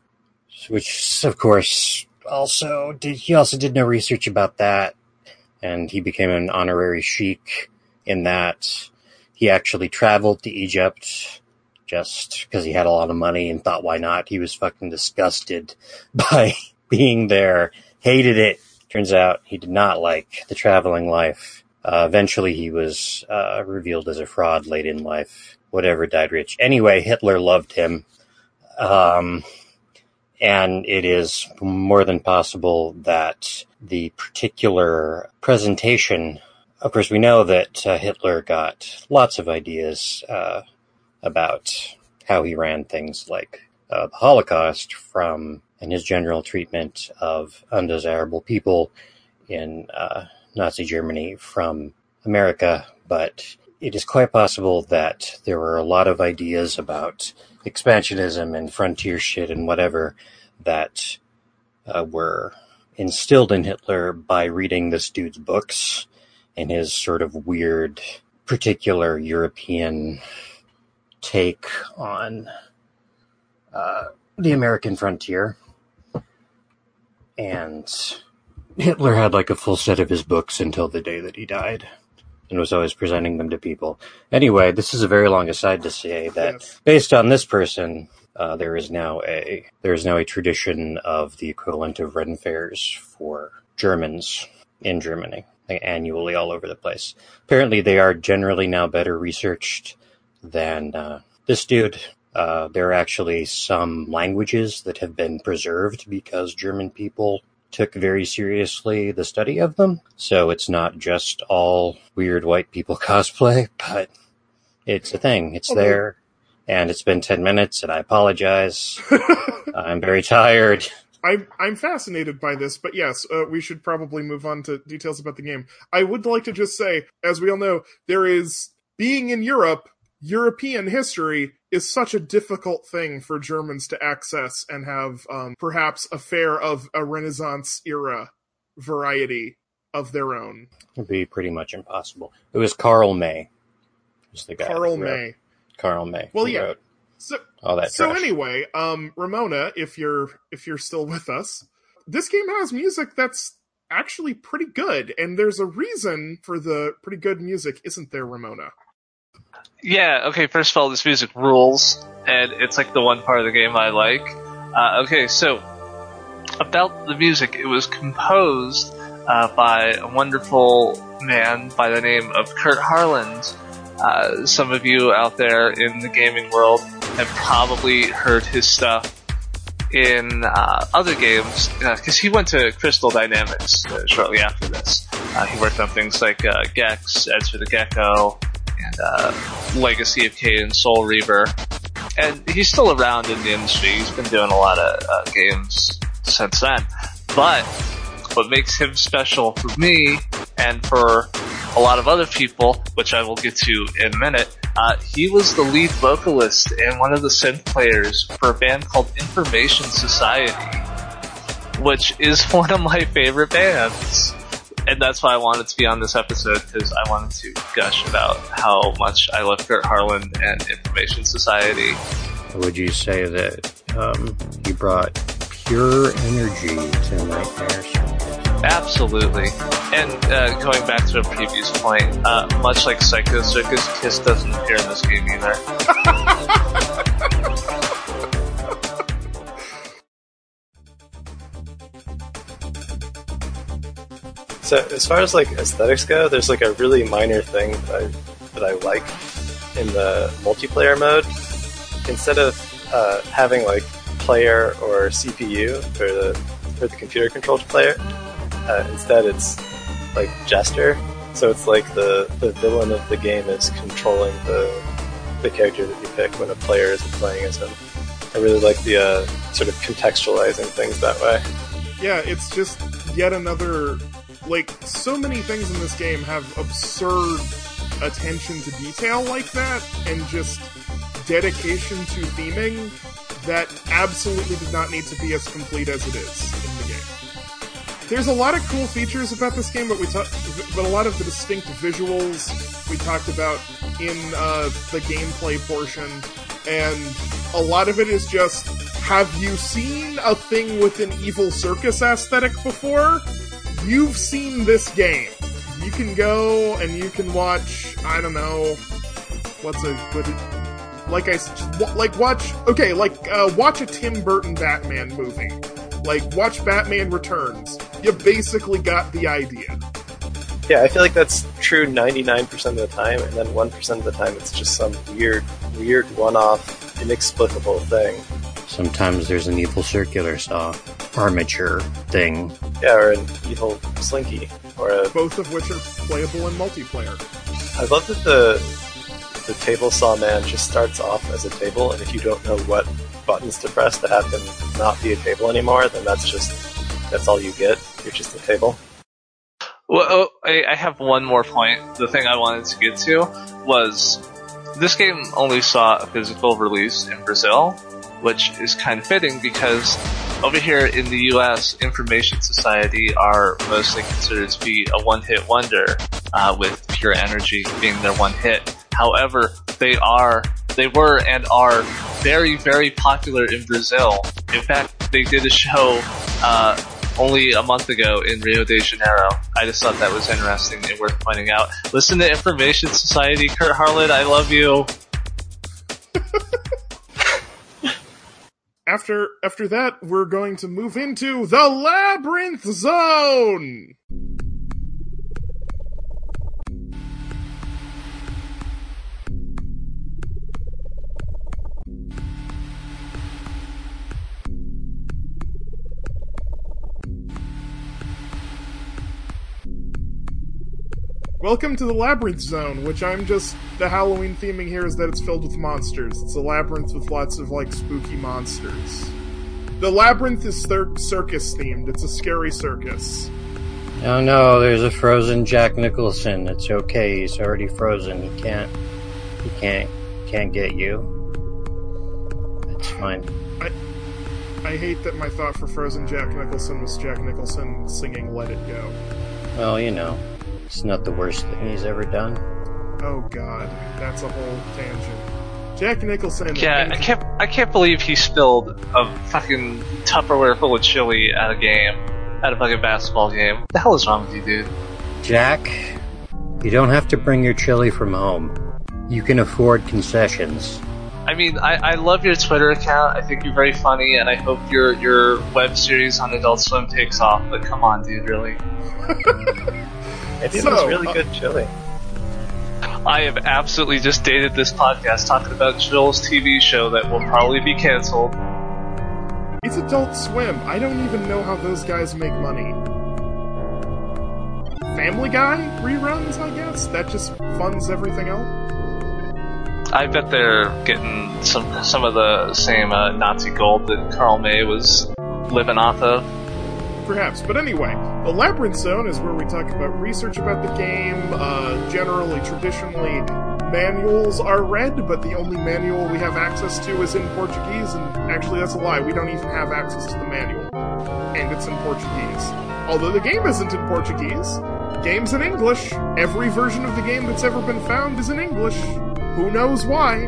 which, of course, also did he also did no research about that, and he became an honorary sheik in that he actually traveled to Egypt just because he had a lot of money and thought why not. He was fucking disgusted [laughs] by being there, hated it. Turns out he did not like the traveling life. Uh, eventually, he was uh, revealed as a fraud late in life. Whatever, died rich. Anyway, Hitler loved him. Um, and it is more than possible that the particular presentation, of course, we know that uh, Hitler got lots of ideas uh, about how he ran things like uh, the Holocaust from and his general treatment of undesirable people in uh, Nazi Germany from America, but it is quite possible that there were a lot of ideas about expansionism and frontier shit and whatever that uh, were instilled in Hitler by reading this dude's books and his sort of weird, particular European take on uh, the American frontier. And Hitler had like a full set of his books until the day that he died and was always presenting them to people. Anyway, this is a very long aside to say that Yes. based on this person, uh, there is now a there is now a tradition of the equivalent of Ren fairs for Germans in Germany, like annually all over the place. Apparently, they are generally now better researched than uh, this dude. Uh, there are actually some languages that have been preserved because German people took very seriously the study of them. So it's not just all weird white people [laughs] cosplay, but it's a thing. It's Okay. there. And it's been 10 minutes, and I apologize. [laughs] I'm very tired. I'm I'm fascinated by this, but yes, uh, we should probably move on to details about the game. I would like to just say, as we all know, there is being in Europe. European history is such a difficult thing for Germans to access and have um, perhaps a fair of a Renaissance era variety of their own. It'd be pretty much impossible. It was Karl May. Was the guy Karl May. Karl May. Well, yeah. So all that so trash. anyway, um, Ramona, if you're if you're still with us, this game has music that's actually pretty good, and there's a reason for the pretty good music, isn't there, Ramona? Yeah, okay, first of all, this music rules, and it's like the one part of the game I like. Uh, okay, so, about the music, it was composed uh, by a wonderful man by the name of Kurt Harland. Uh, some of you out there in the gaming world have probably heard his stuff in uh, other games, because he went to Crystal Dynamics uh, shortly after this. Uh, he worked on things like uh, Gex, for the Gecko, uh, Legacy of Kain, Soul Reaver. And he's still around in the industry. He's been doing a lot of uh, games since then. But what makes him special for me and for a lot of other people, which I will get to in a minute, uh, he was the lead vocalist and one of the synth players for a band called Information Society, which is [laughs] one of my favorite bands and that's why I wanted to be on this episode because I wanted to gush about how much I love Kurt Harland and Information Society. Would you say that um, you brought pure energy to Nightmare Circus? Absolutely. And uh, going back to a previous point, uh, much like Psycho Circus, Kiss doesn't appear in this game either. [laughs] So as far as like aesthetics go, there's like a really minor thing that I that I like in the multiplayer mode. Instead of uh, having like player or CPU for the for the computer controlled player, uh, instead it's like Jester. So it's like the, the villain of the game is controlling the the character that you pick when a player isn't playing as him. I really like the uh, sort of contextualizing things that way. Yeah, it's just yet another. Like, so many things in this game have absurd attention to detail like that, and just dedication to theming that absolutely did not need to be as complete as it is in the game. There's a lot of cool features about this game, but we talk, but a lot of the distinct visuals we talked about in uh, the gameplay portion, and a lot of it is just have you seen a thing with an evil circus aesthetic before? You've seen this game. You can go and you can watch, I don't know, what's a good like I like watch okay, like uh, watch a Tim Burton Batman movie. Like watch Batman Returns. You basically got the idea. Yeah, I feel like that's true 99% of the time, and then 1% of the time it's just some weird, weird one-off, inexplicable thing. Sometimes there's an evil circular saw armature thing. Yeah, or an evil slinky, or a Both of which are playable in multiplayer. I love that the the table saw man just starts off as a table, and if you don't know what buttons to press to have him not be a table anymore, then that's just that's all you get. You're just a table. Well, oh, I, I have one more point. The thing I wanted to get to was this game only saw a physical release in Brazil, which is kind of fitting because over here in the US, Information Society are mostly considered to be a one hit wonder, uh, with Pure Energy being their one hit. However, they are, they were and are very, very popular in Brazil. In fact, they did a show, uh, only a month ago in Rio de Janeiro. I just thought that was interesting and worth pointing out. Listen to Information Society, Kurt Harland, I love you. After after that, we're going to move into the Labyrinth Zone. Welcome to the Labyrinth Zone, which I'm just. The Halloween theming here is that it's filled with monsters. It's a labyrinth with lots of, like, spooky monsters. The labyrinth is thir- circus themed. It's a scary circus. Oh no, there's a frozen Jack Nicholson. It's okay, he's already frozen. He can't he can't can't get you. It's fine. I I hate that my thought for Frozen Jack Nicholson was Jack Nicholson singing "Let It Go." Well, you know, it's not the worst thing he's ever done. Oh God, that's a whole tangent. Jack Nicholson. Yeah, I can't, I can't believe he spilled a fucking Tupperware full of chili at a game, at a fucking basketball game. What the hell is wrong with you, dude? Jack, you don't have to bring your chili from home. You can afford concessions. I mean, I, I love your Twitter account. I think you're very funny, and I hope your your web series on Adult Swim takes off. But come on, dude, really? [laughs] It So, was really uh, good chili. I have absolutely just dated this podcast talking about Joel's TV show that will probably be canceled. It's Adult Swim. I don't even know how those guys make money. Family Guy reruns, I guess. That just funds everything else. I bet they're getting some some of the same uh, Nazi gold that Karl May was living off of. Perhaps. But anyway, the Labyrinth Zone is where we talk about research about the game. Uh, generally, traditionally, manuals are read, but the only manual we have access to is in Portuguese, and actually, that's a lie. We don't even have access to the manual. And it's in Portuguese. Although the game isn't in Portuguese, game's in English. Every version of the game that's ever been found is in English. Who knows why?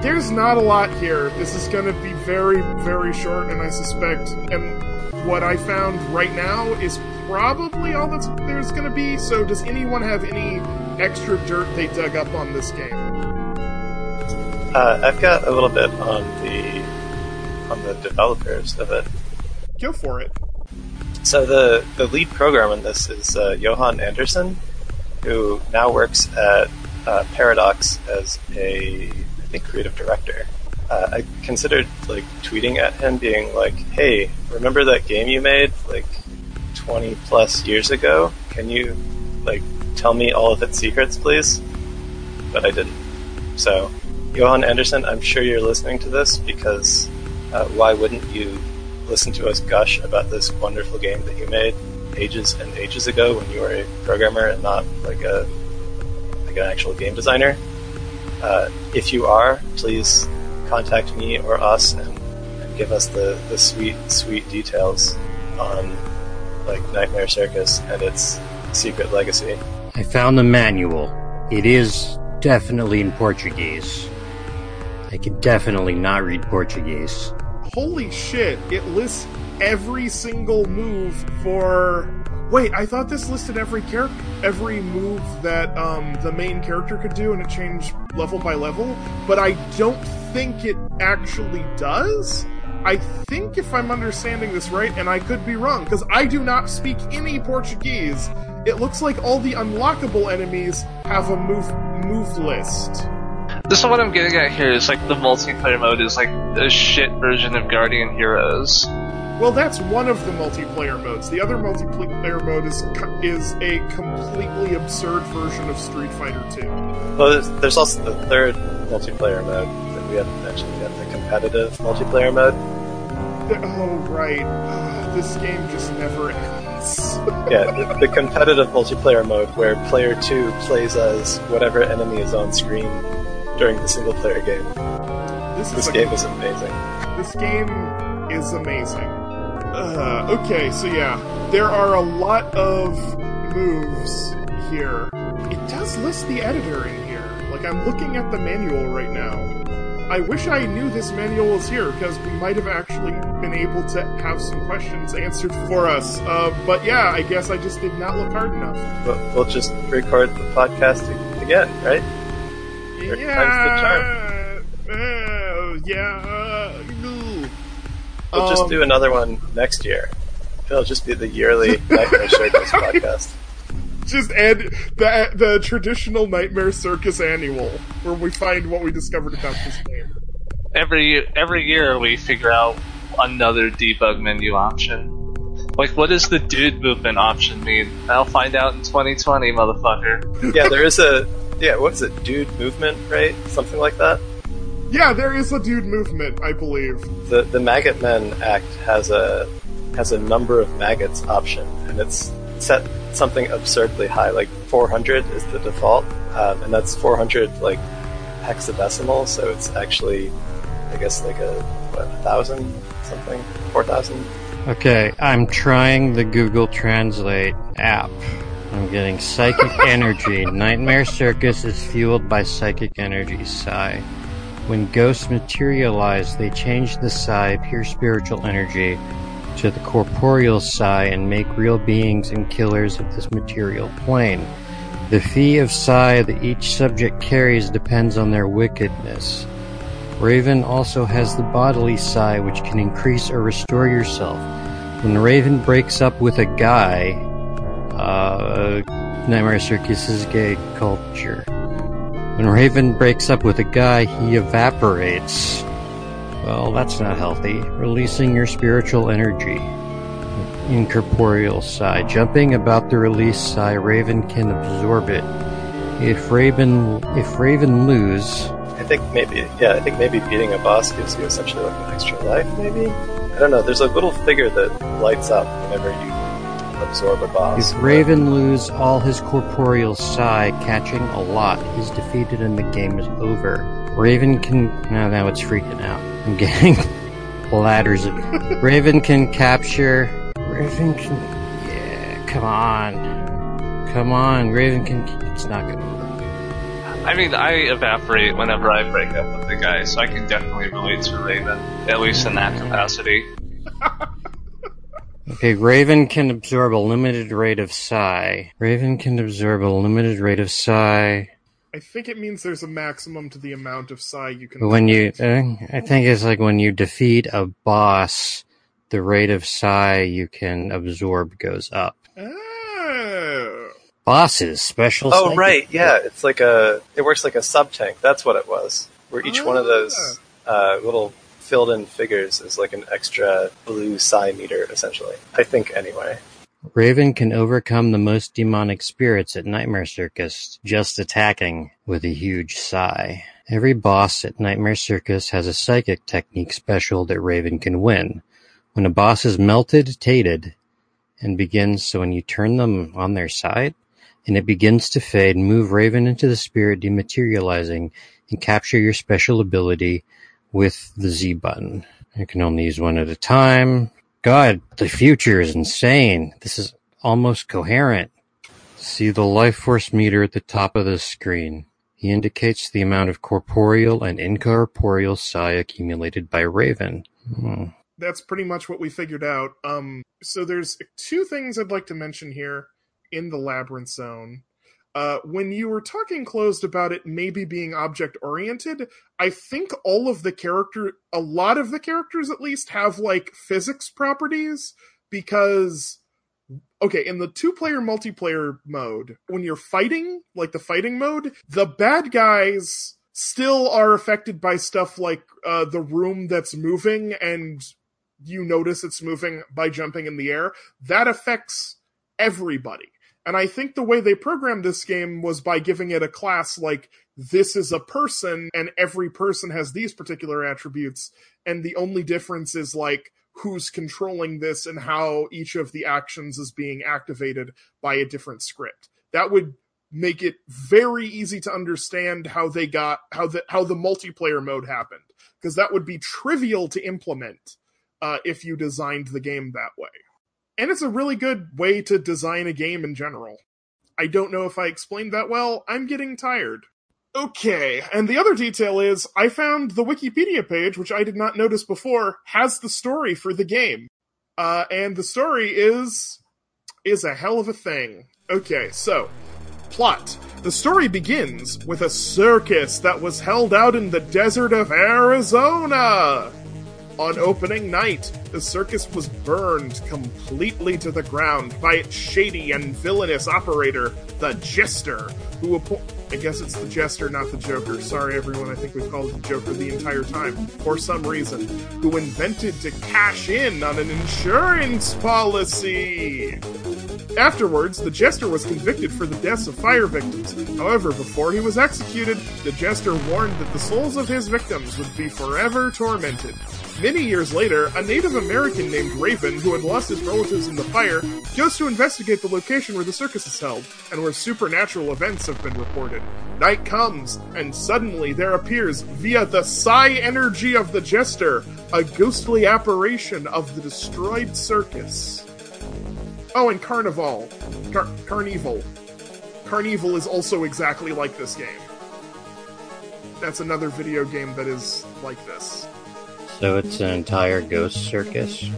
There's not a lot here. This is going to be very, very short, and I suspect, and what I found right now is probably all that's there's going to be. So, does anyone have any extra dirt they dug up on this game? Uh, I've got a little bit on the on the developers of it. Go for it. So the, the lead programmer in this is uh, Johan Andersson, who now works at uh, Paradox as a, I think, creative director. Uh, I considered like tweeting at him, being like, "Hey, remember that game you made like 20 plus years ago? Can you like tell me all of its secrets, please?" But I didn't. So, Johan Andersson, I'm sure you're listening to this because uh, why wouldn't you listen to us gush about this wonderful game that you made ages and ages ago when you were a programmer and not like a like an actual game designer? Uh, if you are, please contact me or us and, and give us the, the sweet, sweet details on like Nightmare Circus and its secret legacy. I found the manual. It is definitely in Portuguese. I can definitely not read Portuguese. Holy shit, it lists every single move for. Wait, I thought this listed every character, every move that um, the main character could do, and it changed level by level. But I don't think it actually does. I think if I'm understanding this right, and I could be wrong, because I do not speak any Portuguese, it looks like all the unlockable enemies have a move move list. This is what I'm getting at here. Is like the multiplayer mode is like a shit version of Guardian Heroes. Well, that's one of the multiplayer modes. The other multiplayer mode is is a completely absurd version of Street Fighter 2. Well, there's, there's also the third multiplayer mode that we haven't mentioned yet, the competitive multiplayer mode. Oh, right. Ah, this game just never ends. [laughs] Yeah, the, the competitive multiplayer mode where player two plays as whatever enemy is on screen during the single player game. this is This a- game is amazing. This game is amazing. Uh, okay, so yeah, there are a lot of moves here. It does list the editor in here. Like, I'm looking at the manual right now. I wish I knew this manual was here because we might have actually been able to have some questions answered for us. Uh, but yeah, I guess I just did not look hard enough. But we'll just record the podcast again, right? Yeah. Uh, yeah. Ooh. We'll just Um, do another one next year. It'll just be the yearly [laughs] Nightmare Circus podcast. just add the the traditional Nightmare Circus annual, where we find what we discovered about this game. Every every year we figure out another debug menu option. Like, what does the dude movement option mean? I'll find out in 2020, motherfucker. Yeah, there is a yeah. What's it? Dude movement, right? Something like that. Yeah, there is a dude movement, I believe. The the Maggot Man Act has a has a number of maggots option, and it's set something absurdly high, like 400 is the default, um, and that's 400 like hexadecimal. So it's actually, I guess, like a what a thousand something, four thousand. Okay, I'm trying the Google Translate app. I'm getting psychic [laughs] energy. Nightmare Circus is fueled by psychic energy psi. When ghosts materialize, they change the psi, pure spiritual energy, to the corporeal psi and make real beings and killers of this material plane. The fee of psi that each subject carries depends on their wickedness. Raven also has the bodily psi, which can increase or restore yourself. When Raven breaks up with a guy, uh, Nightmare Circus is gay culture. When Raven breaks up with a guy, he evaporates. Well, that's not healthy. Releasing your spiritual energy. Incorporeal psi. Jumping about the release psi, Raven can absorb it. If Raven, if Raven lose, I think maybe yeah. I think maybe beating a boss gives you essentially like an extra life. Maybe I don't know. There's a little figure that lights up whenever you absorb a boss. If Raven lose all his corporeal psi, catching a lot, he's defeated and the game is over. Raven can. No, now it's freaking out. I'm getting [laughs] ladders. of- Raven can capture. Raven can. Yeah, come on. Come on. Raven can. It's not gonna work. I mean, I evaporate whenever I break up with the guy, so I can definitely relate to Raven, at least in that capacity. Okay, Raven can absorb a limited rate of psi. Raven can absorb a limited rate of psi. I think it means there's a maximum to the amount of psi you can. But when you, uh, I think it's like when you defeat a boss, the rate of psi you can absorb goes up. Oh. Bosses, special. Oh psychic- right, yeah. It's like a it works like a sub tank. That's what it was. Where each one of those uh, little filled in figures is like an extra blue psi meter, essentially. I think anyway. Raven can overcome the most demonic spirits at Nightmare Circus just attacking with a huge sigh. Every boss at Nightmare Circus has a psychic technique special that Raven can win. When a boss is melted, tated, and begins, so when you turn them on their side, and it begins to fade, move Raven into the spirit, dematerializing, and capture your special ability with the Z button. You can only use one at a time. God, the future is insane. This is almost coherent. See the life force meter at the top of the screen. He indicates the amount of corporeal and incorporeal psi accumulated by Raven. Hmm. that's pretty much what we figured out. Um, so there's two things I'd like to mention here in the labyrinth zone. Uh, when you were talking closed about it maybe being object oriented, I think all of the character, a lot of the characters at least, have like physics properties because, okay, in the two player multiplayer mode, when you're fighting, like the fighting mode, the bad guys still are affected by stuff like uh, the room that's moving and you notice it's moving by jumping in the air. That affects everybody. And I think the way they programmed this game was by giving it a class like this is a person and every person has these particular attributes. And the only difference is like who's controlling this and how each of the actions is being activated by a different script. That would make it very easy to understand how they got how the how the multiplayer mode happened because that would be trivial to implement uh, if you designed the game that way. And it's a really good way to design a game in general. I don't know if I explained that well. I'm getting tired. Okay, and the other detail is I found the Wikipedia page, which I did not notice before, has the story for the game. Uh, and the story is is a hell of a thing. Okay, so plot. The story begins with a circus that was held out in the desert of Arizona. On opening night, the circus was burned completely to the ground by its shady and villainous operator, the Jester, who I guess it's the Jester, not the Joker. Sorry, everyone. I think we've called it the Joker the entire time for some reason. Who invented to cash in on an insurance policy. Afterwards, the Jester was convicted for the deaths of fire victims. However, before he was executed, the Jester warned that the souls of his victims would be forever tormented. Many years later, a Native American named Raven, who had lost his relatives in the fire, goes to investigate the location where the circus is held, and where supernatural events have been reported. Night comes, and suddenly there appears, via the psi energy of the Jester, a ghostly apparition of the destroyed circus. Oh, and Carnival. Car- Carnival. Carnival is also exactly like this game. That's another video game that is like this. So it's an entire ghost circus.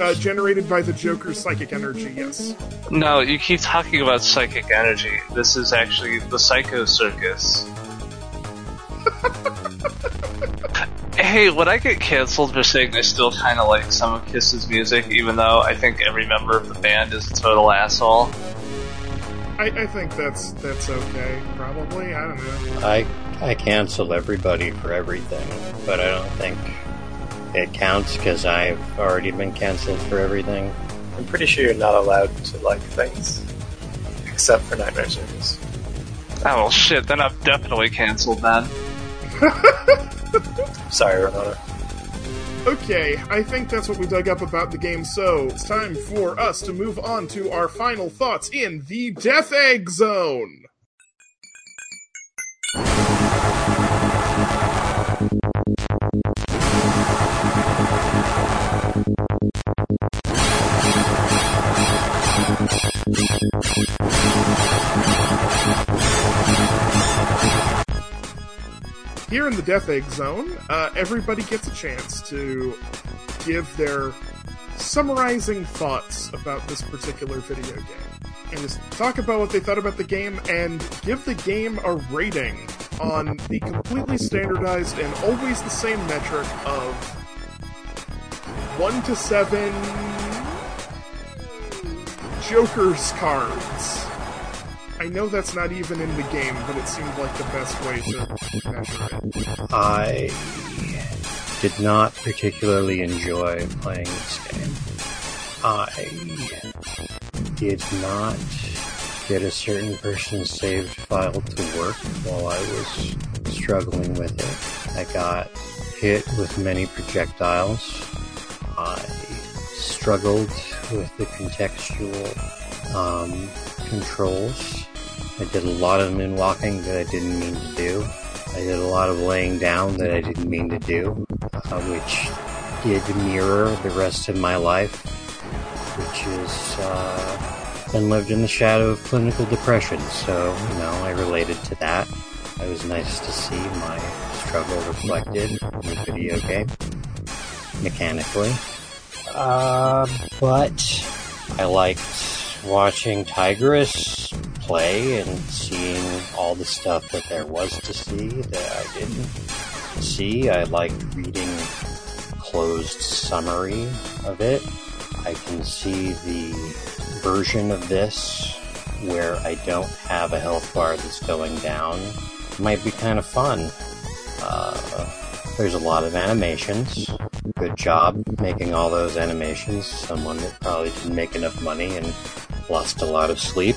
Uh, generated by the Joker's psychic energy, yes. No, you keep talking about psychic energy. This is actually the Psycho Circus. [laughs] hey, would I get canceled for saying I still kind of like some of Kiss's music, even though I think every member of the band is a total asshole? I, I think that's that's okay, probably. I don't know. I I cancel everybody for everything, but I don't think it counts because I've already been canceled for everything. I'm pretty sure you're not allowed to like things. Except for Nightmare Circus. Oh well, shit. Then I'm definitely canceled. Then. [laughs] Sorry, Ramona. Okay, I think that's what we dug up about the game, so it's time for us to move on to our final thoughts in the Death Egg Zone. Here in the Death Egg Zone, uh, everybody gets a chance to give their summarizing thoughts about this particular video game. And just talk about what they thought about the game and give the game a rating on the completely standardized and always the same metric of 1 to 7 Joker's cards. I know that's not even in the game, but it seemed like the best way to measure it. I did not particularly enjoy playing this game. I did not get a certain person's saved file to work while I was struggling with it. I got hit with many projectiles. I struggled with the contextual um, controls. I did a lot of moonwalking that I didn't mean to do. I did a lot of laying down that I didn't mean to do, uh, which did mirror the rest of my life, which is uh, been lived in the shadow of clinical depression. So, you know, I related to that. It was nice to see my struggle reflected in the video game mechanically. Uh, but I liked watching Tigress play and seeing all the stuff that there was to see that I didn't see. I liked reading closed summary of it. I can see the version of this where I don't have a health bar that's going down. Might be kind of fun. Uh, there's a lot of animations. Good job making all those animations. Someone that probably didn't make enough money and lost a lot of sleep.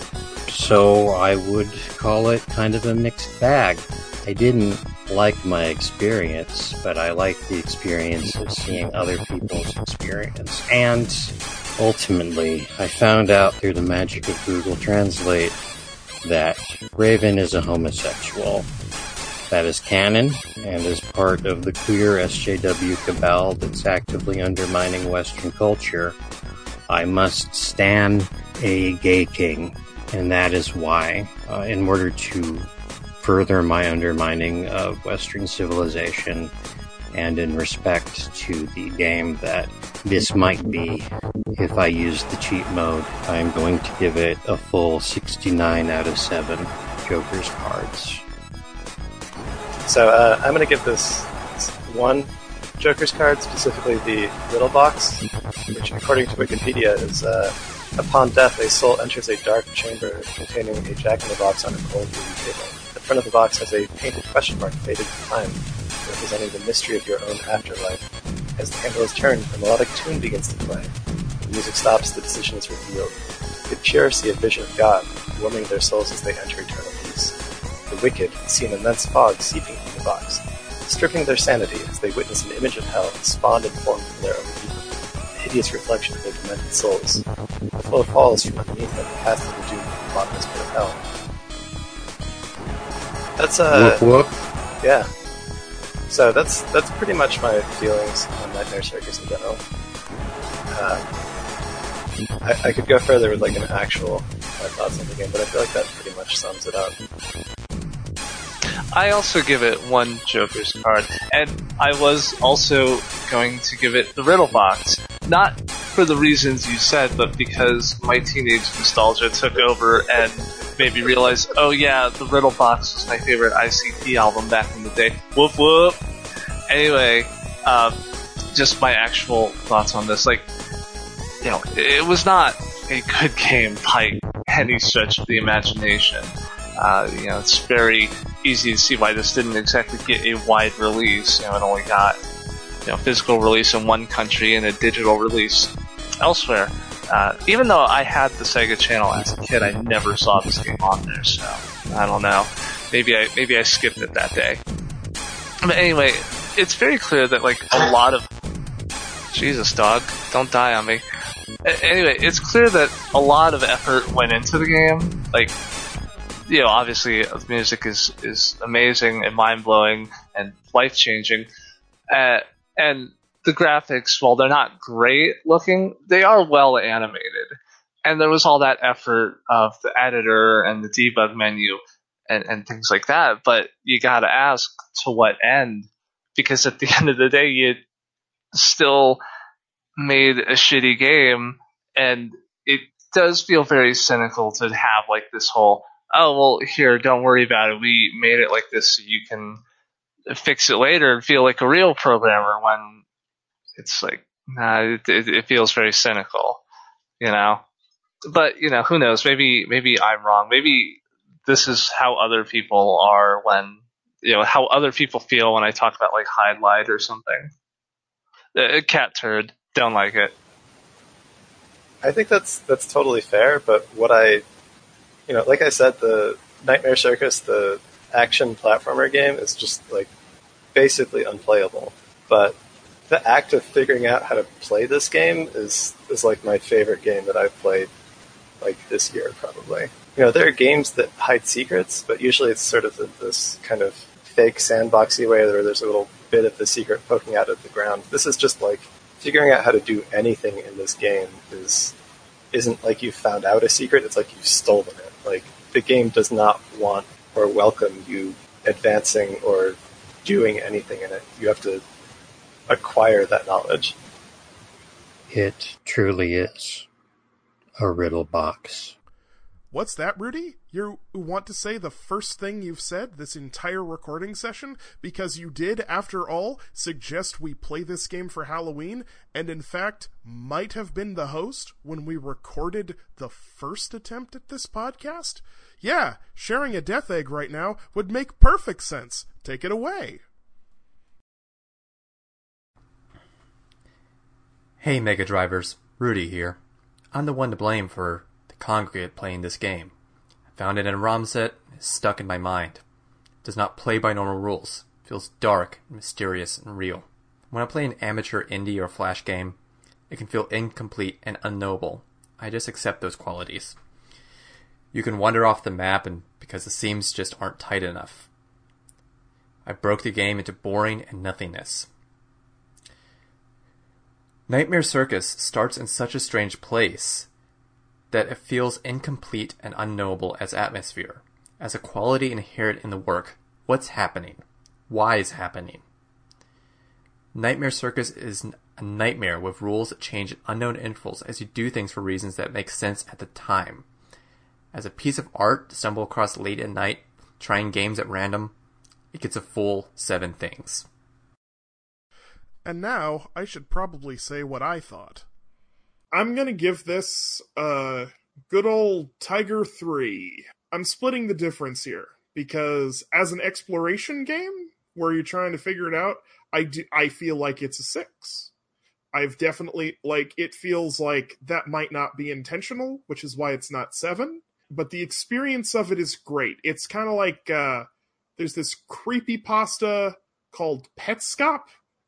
So I would call it kind of a mixed bag. I didn't like my experience, but I liked the experience of seeing other people's experience. And ultimately, I found out through the magic of Google Translate that Raven is a homosexual. That is canon and is part of the queer SJW cabal that's actively undermining Western culture. I must stand a gay king, and that is why, uh, in order to further my undermining of Western civilization, and in respect to the game that this might be, if I use the cheat mode, I am going to give it a full 69 out of 7 Joker's cards. So uh, I'm going to give this one Joker's card, specifically the Riddle Box, which according to Wikipedia is uh, upon death a soul enters a dark chamber containing a jack-in-the-box on a cold wooden table. The front of the box has a painted question mark faded to time, representing the mystery of your own afterlife. As the handle is turned, a melodic tune begins to play. The music stops, the decision is revealed. The pure see a vision of God, warming their souls as they enter eternal peace. The wicked see an immense fog seeping from the box, stripping their sanity as they witness an image of hell spawned and formed from their own evil, a hideous reflection of their demented souls. The flow falls from underneath them, cast to the doom of the bottomless pit of hell. That's uh, whoop whoop. yeah. So that's that's pretty much my feelings on Nightmare Circus in general. Uh, I, I could go further with like an actual my thoughts on the game, but I feel like that pretty much sums it up. I also give it one Joker's card, and I was also going to give it the Riddle Box. Not for the reasons you said, but because my teenage nostalgia took over and made me realize, oh yeah, the Riddle Box was my favorite ICP album back in the day. Whoop whoop. Anyway, um, just my actual thoughts on this. Like, you know, it was not a good [laughs] game by any stretch of the imagination. Uh, you know, it's very easy to see why this didn't exactly get a wide release. You know, it only got you know physical release in one country and a digital release elsewhere. Uh, even though I had the Sega Channel as a kid, I never saw this game on there. So I don't know. Maybe I maybe I skipped it that day. But anyway, it's very clear that like a lot of Jesus, dog, don't die on me. Anyway, it's clear that a lot of effort went into the game. Like, you know, obviously the music is is amazing and mind blowing and life changing, uh, and the graphics, while they're not great looking, they are well animated. And there was all that effort of the editor and the debug menu and, and things like that. But you gotta ask to what end? Because at the [laughs] end of the day, you still made a shitty game and it does feel very cynical to have like this whole, oh, well, here, don't worry about it. We made it like this so you can fix it later and feel like a real programmer when it's like, Nah, it, it, it feels very cynical, you know. But you know, who knows? Maybe maybe I'm wrong. Maybe this is how other people are when you know how other people feel when I talk about like Hide Light or something. Uh, cat turd, don't like it. I think that's that's totally fair. But what I, you know, like I said, the Nightmare Circus, the action platformer game, is just like basically unplayable. But the act of figuring out how to play this game is is like my favorite game that I've played like this year probably. You know, there are games that hide secrets, but usually it's sort of this kind of fake sandboxy way where there's a little bit of the secret poking out of the ground. This is just like figuring out how to do anything in this game is isn't like you found out a secret, it's like you've stolen it. Like the game does not want or welcome you advancing or doing anything in it. You have to acquire that knowledge. It truly is a riddle box. What's that, Rudy? You want to say the first thing you've said this entire recording session? Because you did, after all, suggest we play this game for Halloween, and in fact, might have been the host when we recorded the first attempt at this podcast? Yeah, sharing a death egg right now would make perfect sense. Take it away. Hey Mega Drivers, Rudy here. I'm the one to blame for the congregate playing this game. Found it in a ROM set, it's stuck in my mind. Does not play by normal rules, feels dark, mysterious, and real. When I play an amateur indie or flash game, it can feel incomplete and unknowable. I just accept those qualities. You can wander off the map and because the seams just aren't tight enough. I broke the game into boring and nothingness. Nightmare Circus starts in such a strange place that it feels incomplete and unknowable as atmosphere, as a quality inherent in the work. What's happening? Why is happening? Nightmare Circus is a nightmare with rules that change at unknown intervals as you do things for reasons that make sense at the time. As a piece of art stumble across late at night, trying games at random, it gets a full seven things. And now I should probably say what I thought. I'm gonna give this a good old Tiger 3. I'm splitting the difference here because as an exploration game where you're trying to figure it out, I do, I feel like it's a 6. I've definitely like it feels like that might not be intentional, which is why it's not 7, but the experience of it is great. It's kind of like uh there's this creepy pasta called Petscop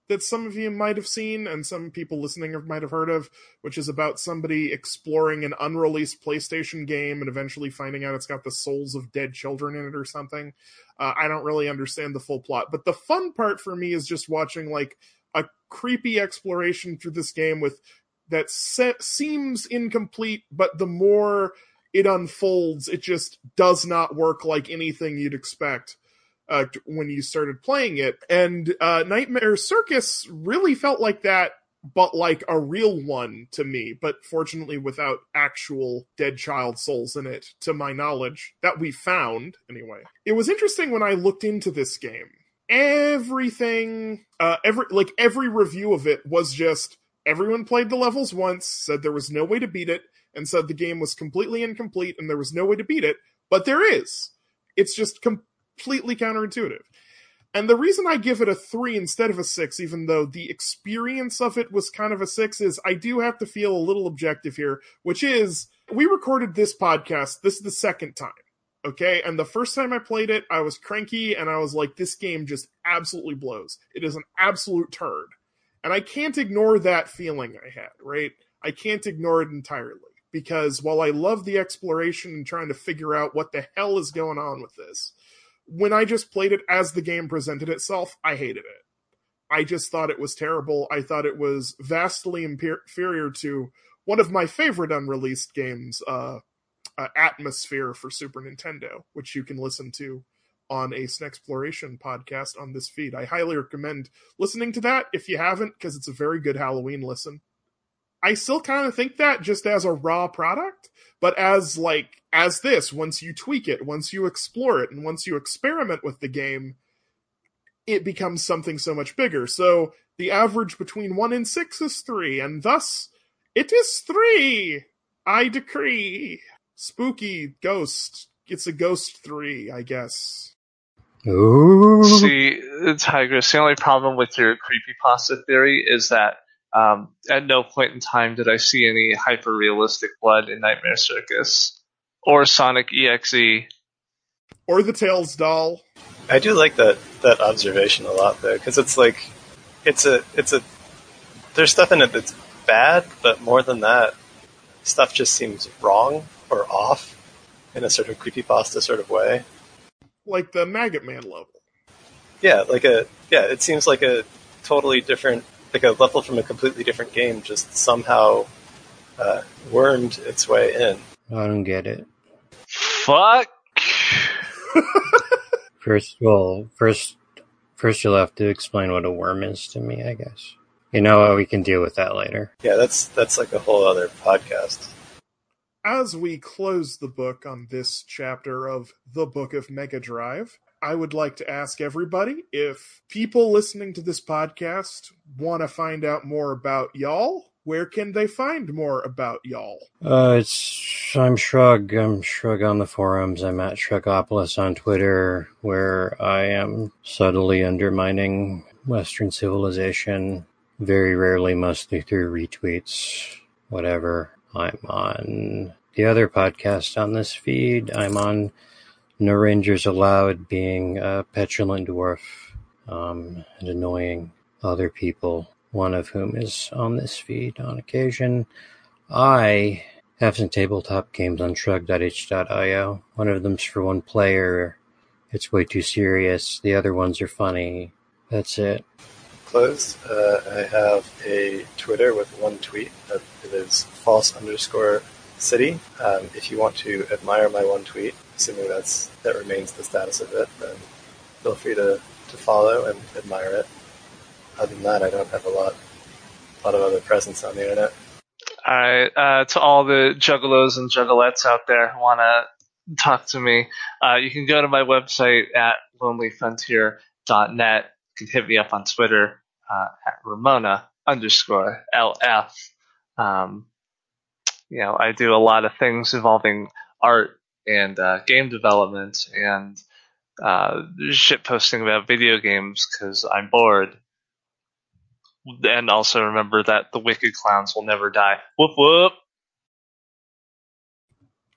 that some of you might have seen and some people listening might have heard of, which is about somebody exploring an unreleased PlayStation game and eventually finding out it's got the souls of dead children in it or something. Uh, I don't really understand the full plot, but the fun part for me is just watching like a creepy exploration through this game with that set seems incomplete, but the more it unfolds, it just does not work like anything you'd expect uh, when you started playing it. And uh, Nightmare Circus really felt like that, but like a real one to me, but fortunately without actual dead child souls in it, to my knowledge, that we found anyway. It was interesting when I looked into this game. Everything, uh, every like every review of it was just everyone played the levels once, said there was no way to beat it, and said the game was completely incomplete and there was no way to beat it, but there is. It's just com- completely counterintuitive. And the reason I give it a three instead of a six, even though the experience of it was kind of a six, is I do have to feel a little objective here, which is we recorded this podcast. This is the second time. Okay. And the first time I played it, I was cranky and I was like, this game just absolutely blows. It is an absolute turd. And I can't ignore that feeling I had, right? I can't ignore it entirely because while I love the exploration and trying to figure out what the hell is going on with this, when I just played it as the game presented itself, I hated it. I just thought it was terrible. I thought it was vastly inferior to one of my favorite unreleased games, uh, uh, Atmosphere for Super Nintendo, which you can listen to on a Exploration podcast on this feed. I highly recommend listening to that if you haven't, because it's a very good Halloween listen. I still kind of think that just as a raw product, but as like as this, once you tweak it, once you explore it, and once you experiment with the game, it becomes something so much bigger. So the average between one and six is three, and thus it is three. I decree. Spooky ghost. It's a ghost three, I guess. Ooh. See, Tigress, the only problem with your creepypasta theory is that um, at no point in time did I see any hyper realistic blood in Nightmare Circus or Sonic EXE. Or the Tails doll. I do like that that observation a lot though, because it's like it's a it's a there's stuff in it that's bad, but more than that, stuff just seems wrong or off in a sort of creepypasta sort of way. Like the Maggot Man level. Yeah, like a yeah, it seems like a totally different like a level from a completely different game just somehow uh, wormed its way in. I don't get it. Fuck. [laughs] First, well, first, first you'll have to explain what a worm is to me, I guess. You know what? We can deal with that later. Yeah, that's that's like a whole other podcast. As we close the book on this chapter of the Book of Mega Drive, I would like to ask everybody if people listening to this podcast want to find out more about y'all, where can they find more about y'all? Uh, it's I'm Shrug. I'm Shrug on the forums. I'm at Shrugopolis on Twitter, where I am subtly undermining Western civilization. Very rarely, mostly through retweets. Whatever. I'm on the other podcast on this feed. I'm on No Rangers Allowed, being a petulant dwarf um, and annoying other people one of whom is on this feed on occasion. I have some tabletop games on shrug.itch.io. One of them's for one player. It's way too serious. The other ones are funny. That's it. Closed. Uh, I have a Twitter with one tweet. It is false underscore city. Um, if you want to admire my one tweet, assuming that's that remains the status of it, then feel free to, to follow and admire it other than that, I don't have a lot, a lot of other presence on the internet. All right, uh, to all the juggalos and juggalettes out there who want to talk to me, uh, you can go to my website at lonelyfrontier.net. You can hit me up on Twitter uh, at Ramona underscore LF. Um, you know, I do a lot of things involving art and uh, game development and uh, shit posting about video games because I'm bored and also remember that the wicked clowns will never die. Whoop whoop.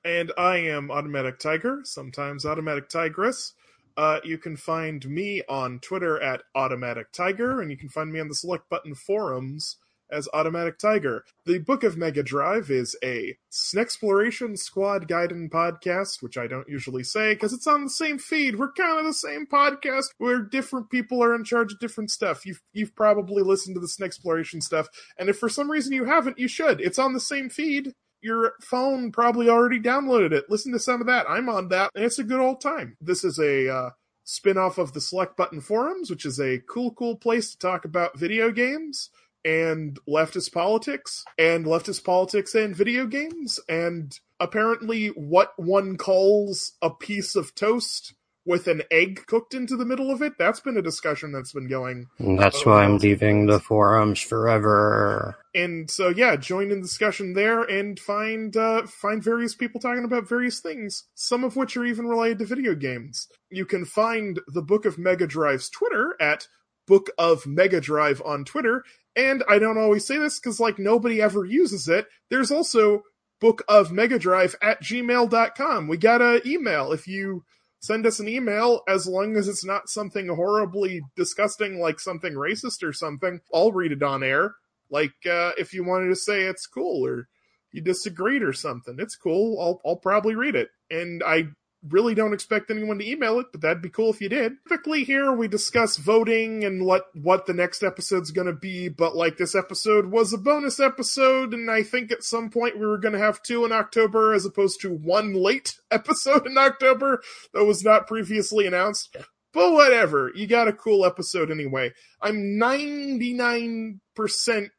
And I am Automatic Tiger, sometimes Automatic Tigress. Uh, you can find me on Twitter at Automatic Tiger, and you can find me on the Select Button forums as Automatic Tiger. The Book of Mega Drive is a Snexploration Squad Gaiden podcast, which I don't usually say because it's on the same feed. We're kind of the same podcast where different people are in charge of different stuff. You've you've probably listened to the Snexploration stuff, and if for some reason you haven't, you should. It's on the same feed. Your phone probably already downloaded it. Listen to some of that. I'm on that, and it's a good old time. This is a uh, spin-off of the Select Button Forums, which is a cool, cool place to talk about video games and leftist politics and leftist politics and video games and apparently what one calls a piece of toast with an egg cooked into the middle of it. That's been a discussion that's been going. And that's why I'm leaving the forums forever. And so yeah, join in the discussion there and find uh, find various people talking about various things, some of which are even related to video games. You can find the Book of Mega Drive's Twitter at Book of Mega Drive on Twitter and I don't always say this because, like, nobody ever uses it. There's also book of at gmail.com. We got an email. If you send us an email, as long as it's not something horribly disgusting like something racist or something, I'll read it on air. Like, uh, if you wanted to say it's cool or you disagreed or something, it's cool. I'll, I'll probably read it. And I really don't expect anyone to email it, but that'd be cool if you did. Typically here we discuss voting and what what the next episode's gonna be, but like this episode was a bonus episode, and I think at some point we were gonna have two in October as opposed to one late [laughs] episode in October that was not previously announced. But whatever, you got a cool episode anyway. I'm 99%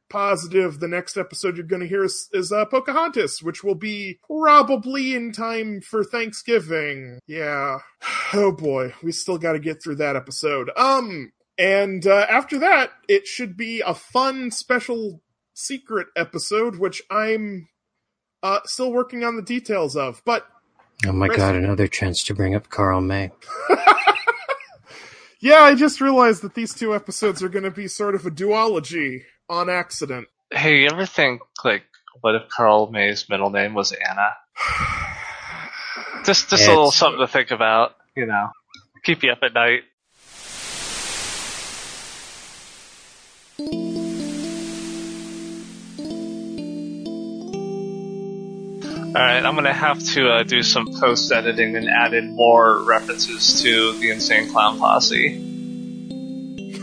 positive the next episode you're going to hear is, is uh, Pocahontas, which will be probably in time for Thanksgiving. Yeah. [sighs] Oh boy, we still got to get through that episode. Um, And uh, after that, it should be a fun special secret episode, which I'm uh, still working on the details of. But Oh my Chris- god, another chance to bring up Karl May. [laughs] yeah, I just realized that these two episodes are going to be sort of a duology on accident. Hey, you ever think like, what if Karl May's middle name was Anna? [sighs] Just, just a little something to think about. You know, keep you up at night. All right, I'm gonna have to uh, do some post editing and add in more references to the Insane Clown Posse.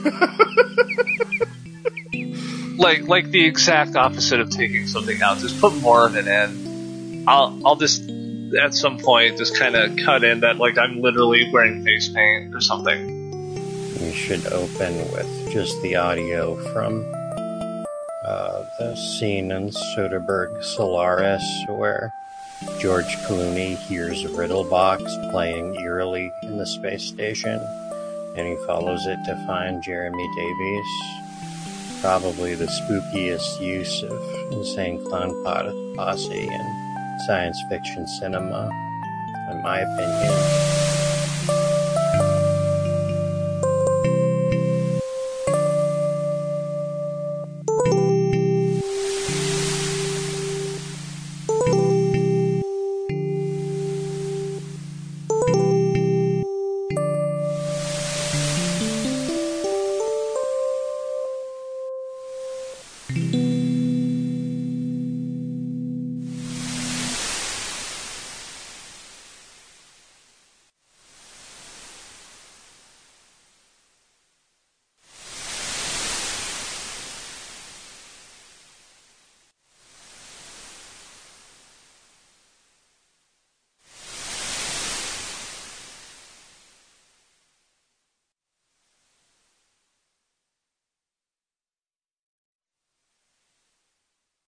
[laughs] like, like the exact opposite of taking something out. Just put more of it in. I'll, I'll just at some point just kind of cut in that like I'm literally wearing face paint or something. You should open with just the audio from Uh, the scene in Soderbergh Solaris where George Clooney hears a riddle box playing eerily in the space station and he follows it to find Jeremy Davies. Probably the spookiest use of Insane Clown Posse in science fiction cinema, in my opinion.